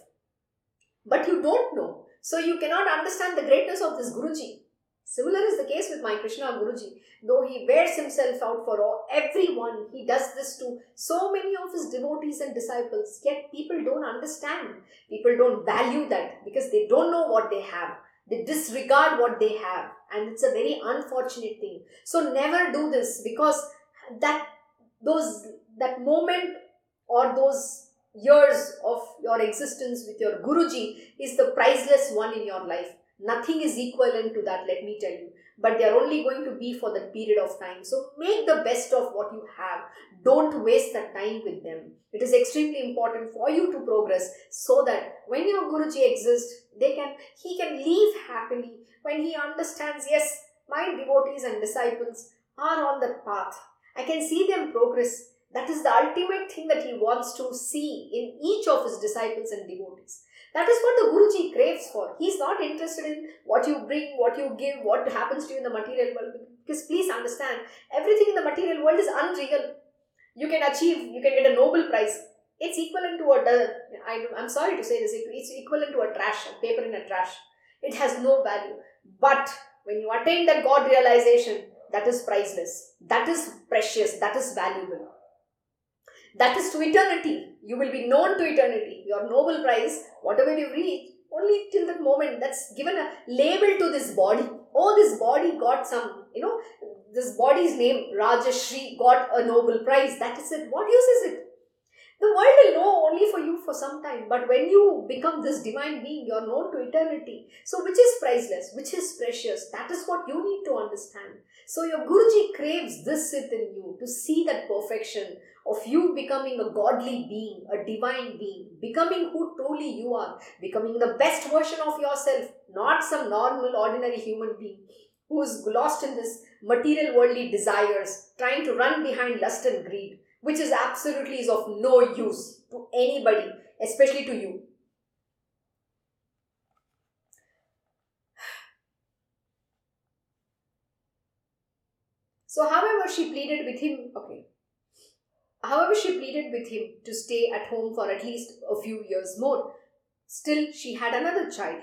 but you don't know so you cannot understand the greatness of this Guruji. Similar is the case with my Krishna Guruji. Though he wears himself out for all, everyone, he does this to so many of his devotees and disciples. Yet people don't understand. People don't value that because they don't know what they have. They disregard what they have. And it's a very unfortunate thing. So never do this because that those that moment or those years of your existence with your Guruji is the priceless one in your life. Nothing is equivalent to that, let me tell you. But they are only going to be for that period of time. So make the best of what you have. Don't waste that time with them. It is extremely important for you to progress so that when your Guruji exists, they can he can leave happily when he understands, yes, my devotees and disciples are on that path. I can see them progress that is the ultimate thing that he wants to see in each of his disciples and devotees. That is what the Guruji craves for. He's not interested in what you bring, what you give, what happens to you in the material world. Because please understand, everything in the material world is unreal. You can achieve, you can get a Nobel Prize. it's equivalent to a, I'm sorry to say this it's equivalent to a trash a paper in a trash it has no value but when you attain that god realization that is priceless that is precious that is valuable that is to eternity. You will be known to eternity. Your nobel prize whatever you reach only till that moment that's given a label to this body. Oh this body got some you know this body's name rajashri got a nobel prize. That is it. What use is it the world will know only for you for some time, but when you become this divine being, you're known to eternity. So, which is priceless, which is precious, that is what you need to understand. So, your Guruji craves this within you to see that perfection of you becoming a godly being, a divine being, becoming who truly you are, becoming the best version of yourself, not some normal, ordinary human being who's lost in this material worldly desires, trying to run behind lust and greed which is absolutely is of no use to anybody, especially to you. So, however, she pleaded with him, okay. However, she pleaded with him to stay at home for at least a few years more. Still, she had another child.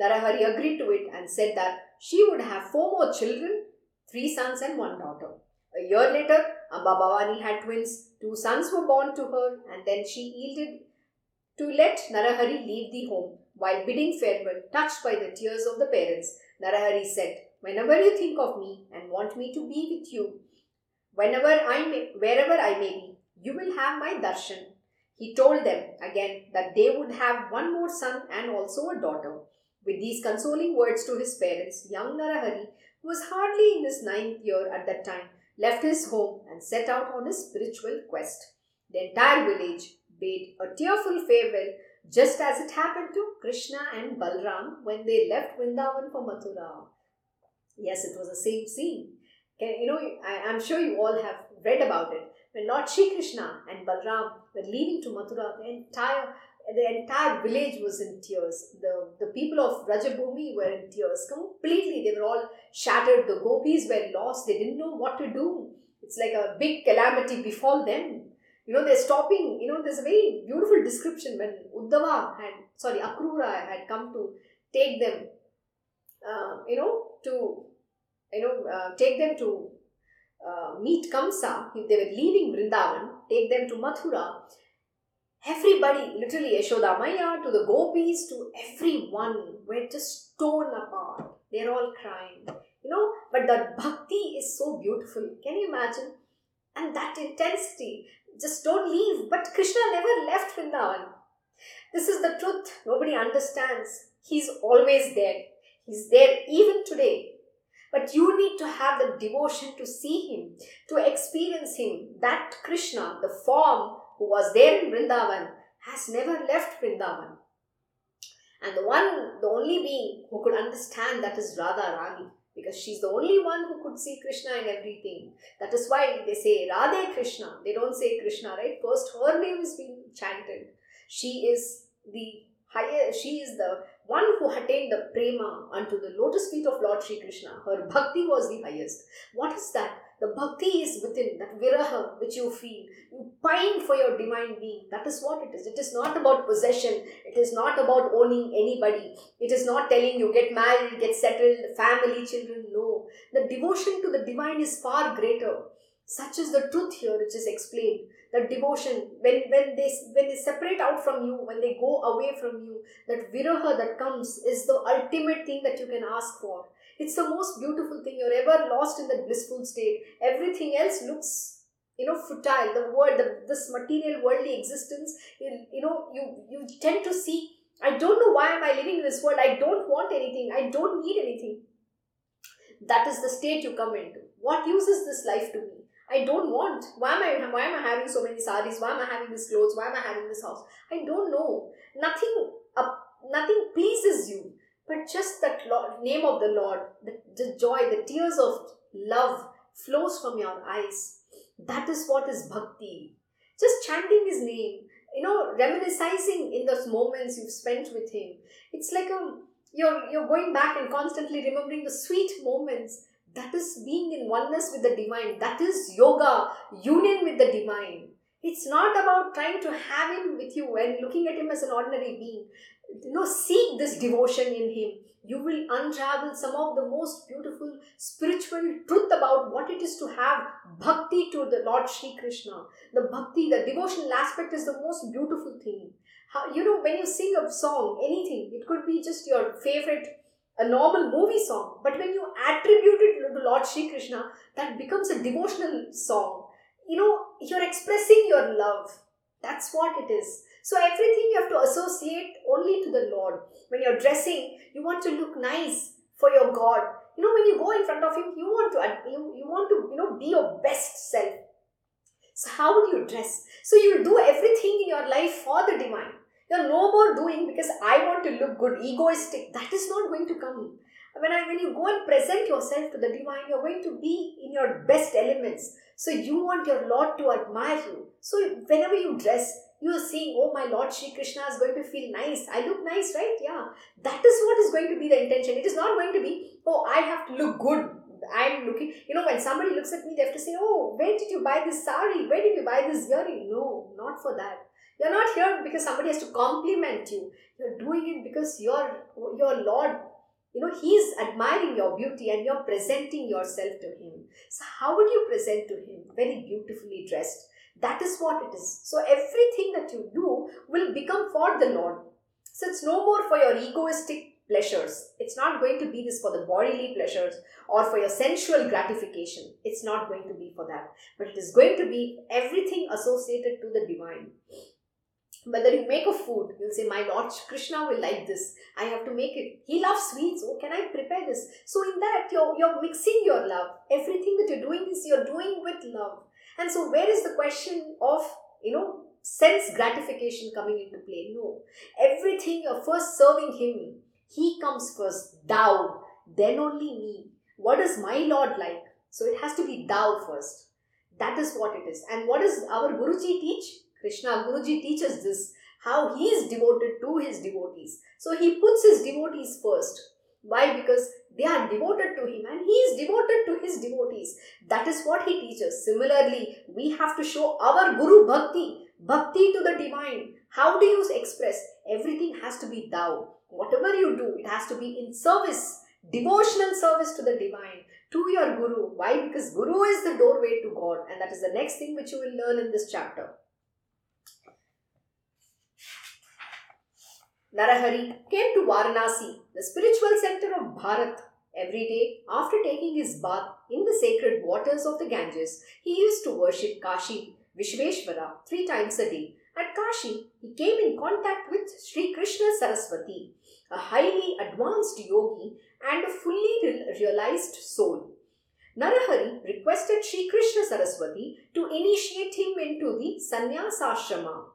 Narahari agreed to it and said that she would have four more children, three sons and one daughter. A year later, Amba Bhavani had twins. Two sons were born to her, and then she yielded to let Narahari leave the home. While bidding farewell, touched by the tears of the parents, Narahari said, Whenever you think of me and want me to be with you, whenever I may, wherever I may be, you will have my darshan. He told them again that they would have one more son and also a daughter. With these consoling words to his parents, young Narahari, was hardly in his ninth year at that time, left his home and set out on his spiritual quest. The entire village bade a tearful farewell, just as it happened to Krishna and Balram when they left Vrindavan for Mathura. Yes, it was the same scene. Can, you know, I, am sure you all have read about it. When Lord Shri Krishna and Balram were leaving to Mathura, the entire the entire village was in tears. The, the people of Brajabhumi were in tears completely. They were all shattered. The gopis were lost. They didn't know what to do. It's like a big calamity befall them. You know, they're stopping. You know, there's a very beautiful description when Uddhava had, sorry, Akrura had come to take them, uh, you know, to, you know, uh, take them to uh, meet Kamsa. If they were leaving Vrindavan, take them to Mathura Everybody, literally Yashoda Maiya to the gopis to everyone were just torn apart. They're all crying. You know, but that bhakti is so beautiful. Can you imagine? And that intensity. Just don't leave. But Krishna never left Vrindavan. This is the truth. Nobody understands. He's always there. He's there even today. But you need to have the devotion to see him, to experience him. That Krishna, the form, who was there in Vrindavan, has never left Vrindavan. And the one, the only being who could understand that is Radha Rani, because she's the only one who could see Krishna in everything. That is why they say Radhe Krishna. They don't say Krishna, right? First, her name is being chanted. She is the higher, she is the one who attained the prema unto the lotus feet of Lord Sri Krishna. Her bhakti was the highest. What is that? The bhakti is within, that viraha which you feel. You pine for your divine being. That is what it is. It is not about possession. It is not about owning anybody. It is not telling you get married, get settled, family, children. No. The devotion to the divine is far greater. Such is the truth here which is explained. That devotion, when, when they when they separate out from you, when they go away from you, that viraha that comes is the ultimate thing that you can ask for. It's the most beautiful thing. You're ever lost in that blissful state. Everything else looks, you know, futile. The world, the, this material worldly existence, you, you know, you, you tend to see, I don't know why am I living in this world. I don't want anything. I don't need anything. That is the state you come into. What use is this life to me? I don't want. Why am I why am I having so many saris? Why am I having this clothes? Why am I having this house? I don't know. Nothing uh, nothing pleases you but just that Lord, name of the Lord, the, the joy, the tears of love flows from your eyes. That is what is bhakti. Just chanting his name, you know, reminiscing in those moments you've spent with him. It's like a um, you're you're going back and constantly remembering the sweet moments. That is being in oneness with the divine. That is yoga, union with the divine. It's not about trying to have him with you and looking at him as an ordinary being. You know, seek this devotion in him. You will unravel some of the most beautiful spiritual truth about what it is to have bhakti to the Lord Sri Krishna. The bhakti, the devotional aspect is the most beautiful thing. How, you know, when you sing a song, anything, it could be just your favorite a normal movie song. But when you attribute it to Lord Sri Krishna, that becomes a devotional song. You know, you're expressing your love. That's what it is. So everything you have to associate only to the Lord. When you're dressing, you want to look nice for your God. You know, when you go in front of Him, you want to you, you want to you know be your best self. So how would you dress? So you'll do everything in your life for the divine. You're no more doing because I want to look good, egoistic. That is not going to come. When, I, when you go and present yourself to the divine, you're going to be in your best elements. So you want your Lord to admire you. So whenever you dress, you are seeing, oh, my Lord Sri Krishna is going to feel nice. I look nice, right? Yeah. That is what is going to be the intention. It is not going to be, oh, I have to look good. I'm looking, you know, when somebody looks at me, they have to say, oh, where did you buy this sari? Where did you buy this earring? No, not for that. You're not here because somebody has to compliment you. You're doing it because your your Lord, you know, He's admiring your beauty and you're presenting yourself to Him. So how would you present to Him? Very beautifully dressed. That is what it is. So everything that you do will become for the Lord. So it's no more for your egoistic pleasures. It's not going to be this for the bodily pleasures or for your sensual gratification. It's not going to be for that. But it is going to be everything associated to the divine whether you make a food, you'll say, My Lord Krishna will like this. I have to make it. He loves sweets. Oh, can I prepare this? So, in that, you're, you're mixing your love. Everything that you're doing is you're doing with love. And so, where is the question of, you know, sense gratification coming into play? No. Everything you're first serving Him. He comes first. Thou. Then only me. What is my Lord like? So, it has to be thou first. That is what it is. And what does our Guruji teach? Krishna Guruji teaches this how he is devoted to his devotees. So he puts his devotees first. Why? Because they are devoted to him and he is devoted to his devotees. That is what he teaches. Similarly, we have to show our Guru Bhakti, Bhakti to the divine. How do you express? Everything has to be thou. Whatever you do, it has to be in service, devotional service to the divine, to your Guru. Why? Because Guru is the doorway to God, and that is the next thing which you will learn in this chapter. Narahari came to Varanasi, the spiritual center of Bharat. Every day, after taking his bath in the sacred waters of the Ganges, he used to worship Kashi Vishveshwara three times a day. At Kashi, he came in contact with Sri Krishna Saraswati, a highly advanced yogi and a fully realized soul. Narahari requested Sri Krishna Saraswati to initiate him into the sannyasashrama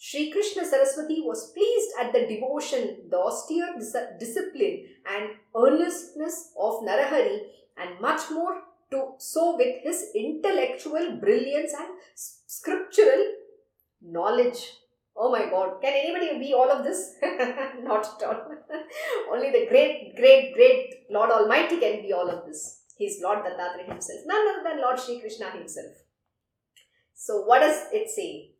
Sri Krishna Saraswati was pleased at the devotion, the austere dis- discipline, and earnestness of Narahari, and much more to so with his intellectual brilliance and scriptural knowledge. Oh my God, can anybody be all of this? Not at all. Only the great, great, great Lord Almighty can be all of this. He's Lord Dattatreya himself, none other than Lord Sri Krishna himself. So, what does it say?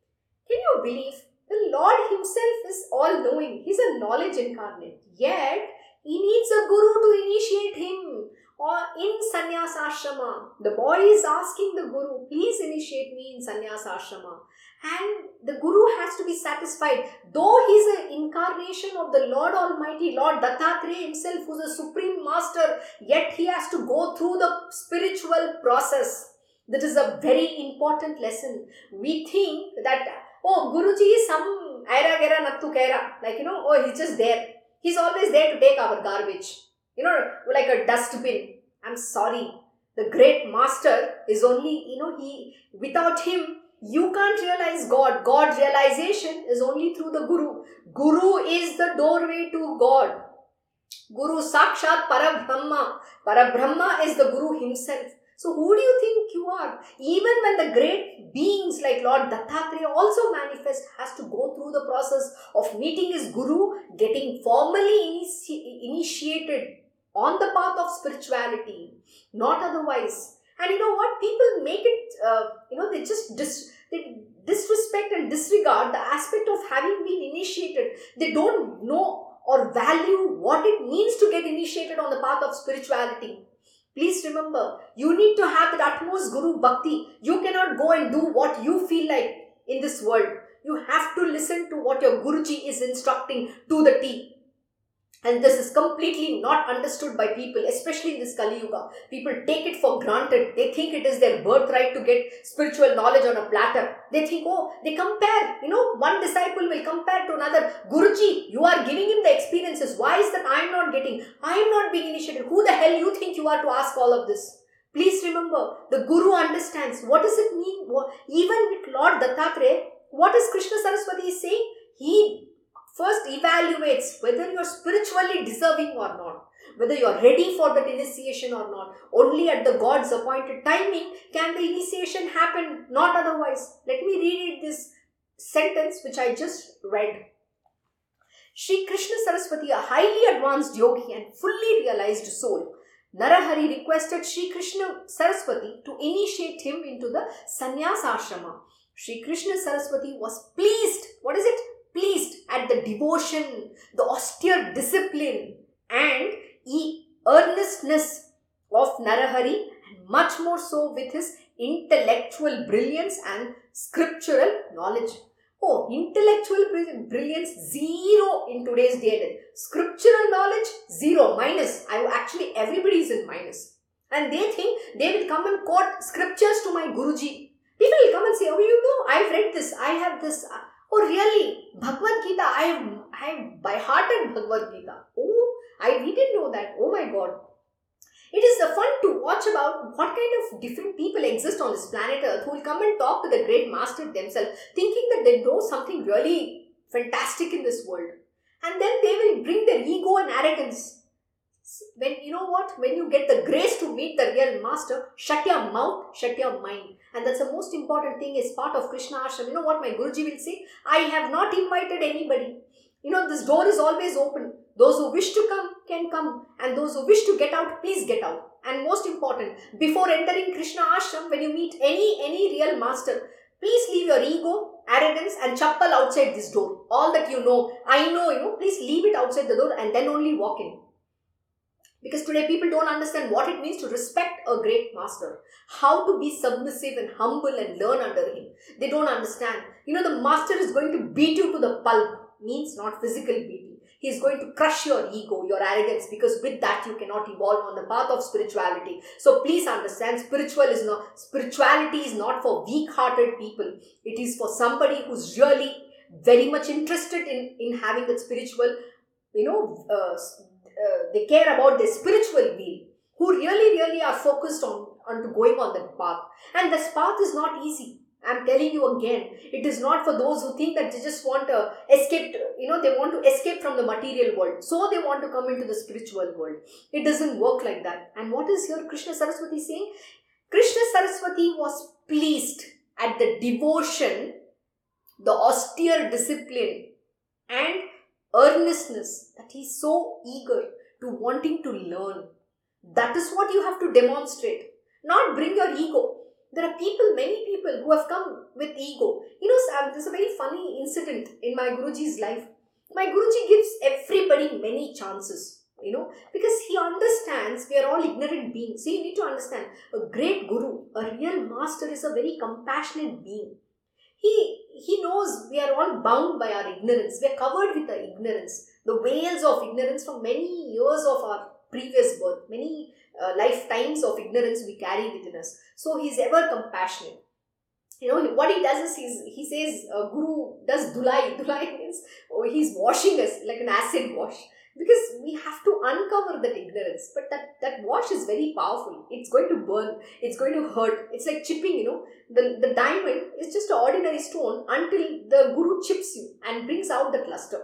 Can you believe the Lord Himself is all knowing, He's a knowledge incarnate. Yet, He needs a guru to initiate Him. Or in sannyasashrama, the boy is asking the guru, please initiate me in sannyasashrama. And the guru has to be satisfied. Though he's an incarnation of the Lord Almighty, Lord Dattatreya himself, who's a supreme master, yet he has to go through the spiritual process. That is a very important lesson. We think that oh, Guruji is some aira gera nattu kera. Like, you know, oh, he's just there. He's always there to take our garbage. You know, like a dustbin. I'm sorry. The great master is only, you know, he, without him, you can't realize God. God realization is only through the Guru. Guru is the doorway to God. Guru Sakshat Parabrahma. Parabrahma is the Guru himself. So, who do you think you are? Even when the great beings like Lord Dattatreya also manifest, has to go through the process of meeting his guru, getting formally initiated on the path of spirituality, not otherwise. And you know what? People make it, uh, you know, they just dis- they, disrespect and disregard the aspect of having been initiated. They don't know or value what it means to get initiated on the path of spirituality. Please remember, you need to have that utmost Guru Bhakti. You cannot go and do what you feel like in this world. You have to listen to what your Guruji is instructing to the T. And this is completely not understood by people, especially in this Kali Yuga. People take it for granted. They think it is their birthright to get spiritual knowledge on a platter. They think, oh, they compare. You know, one disciple will compare to another. Guruji, you are giving him the experiences. Why is that I am not getting? I am not being initiated. Who the hell you think you are to ask all of this? Please remember, the Guru understands. What does it mean? Even with Lord Dattatreya, what is Krishna Saraswati saying? He first evaluates whether you are spiritually deserving or not, whether you are ready for that initiation or not. Only at the God's appointed timing can the initiation happen, not otherwise. Let me reread this sentence which I just read. Sri Krishna Saraswati, a highly advanced yogi and fully realized soul, Narahari requested Sri Krishna Saraswati to initiate him into the sannyasa ashrama. Sri Krishna Saraswati was pleased. What is it? Pleased at the devotion, the austere discipline, and e- earnestness of Narahari, and much more so with his intellectual brilliance and scriptural knowledge. Oh, intellectual brilliance, zero in today's day and age. Scriptural knowledge, zero, minus. I actually everybody is in minus. And they think they will come and quote scriptures to my Guruji. People will come and say, Oh, you know, I've read this, I have this. Oh, really? Bhagavad Gita. I am I have by Bhagavad Gita. Oh, I didn't know that. Oh my God. It is the fun to watch about what kind of different people exist on this planet Earth who will come and talk to the great master themselves, thinking that they know something really fantastic in this world. And then they will bring their ego and arrogance when you know what? When you get the grace to meet the real master shut your mouth shut your mind. And that's the most important thing is part of krishna ashram. You know what my guruji will say? I have not invited anybody. You know this door is always open. Those who wish to come can come. And those who wish to get out please get out. And most important before entering krishna ashram when you meet any any real master please leave your ego arrogance and chappal outside this door. All that you know i know you know please leave it outside the door and then only walk in because today people don't understand what it means to respect a great master, how to be submissive and humble and learn under him. They don't understand. You know, the master is going to beat you to the pulp, means not physical beating. He is going to crush your ego, your arrogance, because with that you cannot evolve on the path of spirituality. So please understand, spiritual is not spirituality is not for weak-hearted people. It is for somebody who's really very much interested in in having that spiritual, you know, uh, uh, they care about their spiritual being, who really, really are focused on onto going on that path. And this path is not easy. I'm telling you again, it is not for those who think that they just want to escape, you know, they want to escape from the material world. So they want to come into the spiritual world. It doesn't work like that. And what is here Krishna Saraswati saying? Krishna Saraswati was pleased at the devotion, the austere discipline, and earnestness that he's so eager to wanting to learn. That is what you have to demonstrate, not bring your ego. There are people, many people who have come with ego. You know, there's a very funny incident in my Guruji's life. My Guruji gives everybody many chances, you know, because he understands we are all ignorant beings. So you need to understand a great Guru, a real master, is a very compassionate being. He he knows we are all bound by our ignorance. We are covered with the ignorance, the veils of ignorance from many years of our previous birth, many uh, lifetimes of ignorance we carry within us. So he's ever compassionate. You know, what he does is he's, he says, uh, Guru does dulai. Dulai means oh, he's washing us like an acid wash because we have to uncover that ignorance. But that that wash is very powerful. It's going to burn. It's going to hurt. It's like chipping you know. The, the diamond is just an ordinary stone until the guru chips you and brings out the luster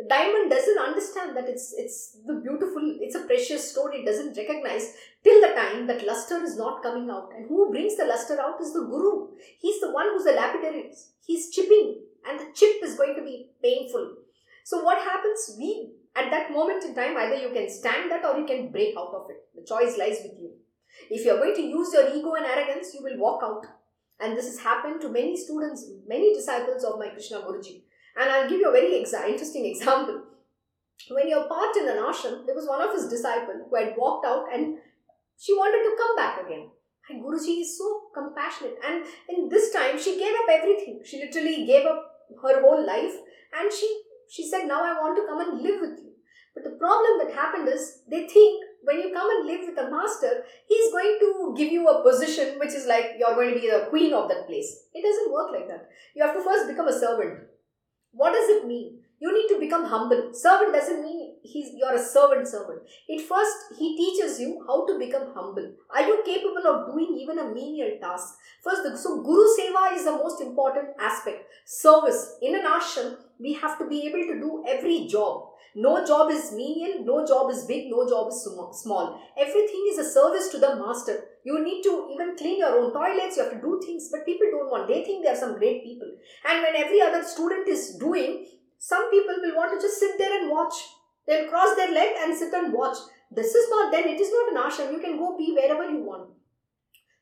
the diamond doesn't understand that it's it's the beautiful it's a precious stone. It doesn't recognize till the time that luster is not coming out. And who brings the luster out is the guru. He's the one who's the lapidary. He's chipping. And the chip is going to be painful. So what happens? We at that moment in time, either you can stand that or you can break out of it. The choice lies with you. If you're going to use your ego and arrogance, you will walk out. And this has happened to many students, many disciples of my Krishna Guruji. And I'll give you a very exa- interesting example. When you're part in an ashram, there was one of his disciples who had walked out and she wanted to come back again. And Guruji is so compassionate. And in this time, she gave up everything. She literally gave up her whole life and she, she said, Now I want to come and live with you. But the problem that happened is they think when you come and live with a master, he's going to give you a position which is like you're going to be the queen of that place. It doesn't work like that. You have to first become a servant. What does it mean? You need to become humble. Servant doesn't mean he's you're a servant servant. It first he teaches you how to become humble. Are you capable of doing even a menial task? First, the, so Guru Seva is the most important aspect. Service. In an ashram, we have to be able to do every job. No job is menial, no job is big, no job is small. Everything is a service to the master. You need to even clean your own toilets, you have to do things, but people don't want. They think they are some great people. And when every other student is doing, some people will want to just sit there and watch. They'll cross their leg and sit and watch. This is not then, it is not an ashram. You can go be wherever you want.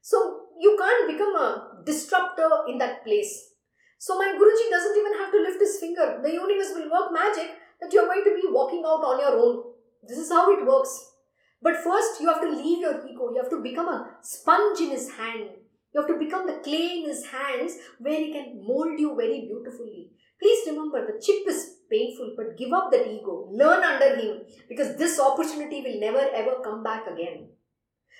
So you can't become a disruptor in that place. So my Guruji doesn't even have to lift his finger. The universe will work magic that you're going to be walking out on your own. This is how it works. But first, you have to leave your ego. You have to become a sponge in his hand. You have to become the clay in his hands where he can mold you very beautifully. Please remember the chip is painful, but give up that ego. Learn under him because this opportunity will never ever come back again.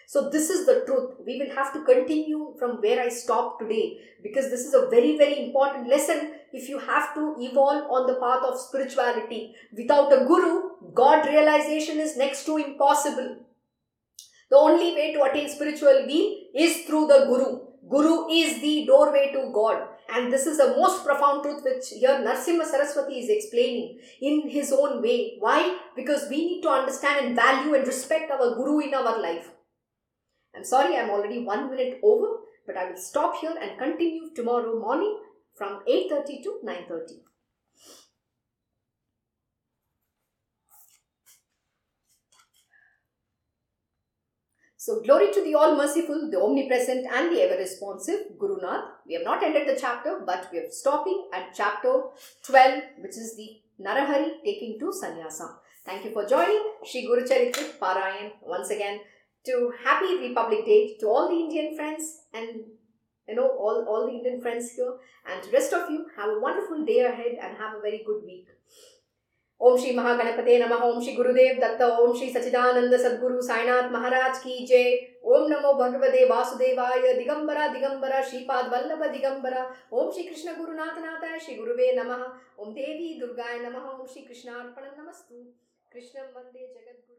So, this is the truth. We will have to continue from where I stopped today because this is a very, very important lesson. If you have to evolve on the path of spirituality without a guru, God realization is next to impossible. The only way to attain spiritual being is through the guru. Guru is the doorway to God. And this is the most profound truth which here Narasimha Saraswati is explaining in his own way. Why? Because we need to understand and value and respect our guru in our life. I'm sorry, I'm already one minute over, but I will stop here and continue tomorrow morning from 8.30 to 9.30. So, glory to the all merciful, the omnipresent, and the ever responsive Guru Nath. We have not ended the chapter, but we are stopping at chapter 12, which is the Narahari taking to Sannyasa. Thank you for joining Sri Guru Charitrik Parayan once again to happy Republic Day to all the Indian friends and you know all, all the Indian friends here and rest of you have a wonderful day ahead and have a very good week. ओम श्री महागणपते नम, ओम श्री गुरुदेव दत्त, ओम श्री सचिदानंद सद्गुरु साईनाथ महाराज की जय। ओम नमो भगवते वासुदेवाय, दिगंबरा दिगंबरा, श्रीपाद वल्लभ दिगंबरा। ओम श्री कृष्ण गुरुनाथ नाथाय श्री गुरुवे नम। ओम देवी दुर्गाय नम, ओम श्री कृष्णार्पणम नमस्तु। कृष्ण वंदे जगद्गुरु।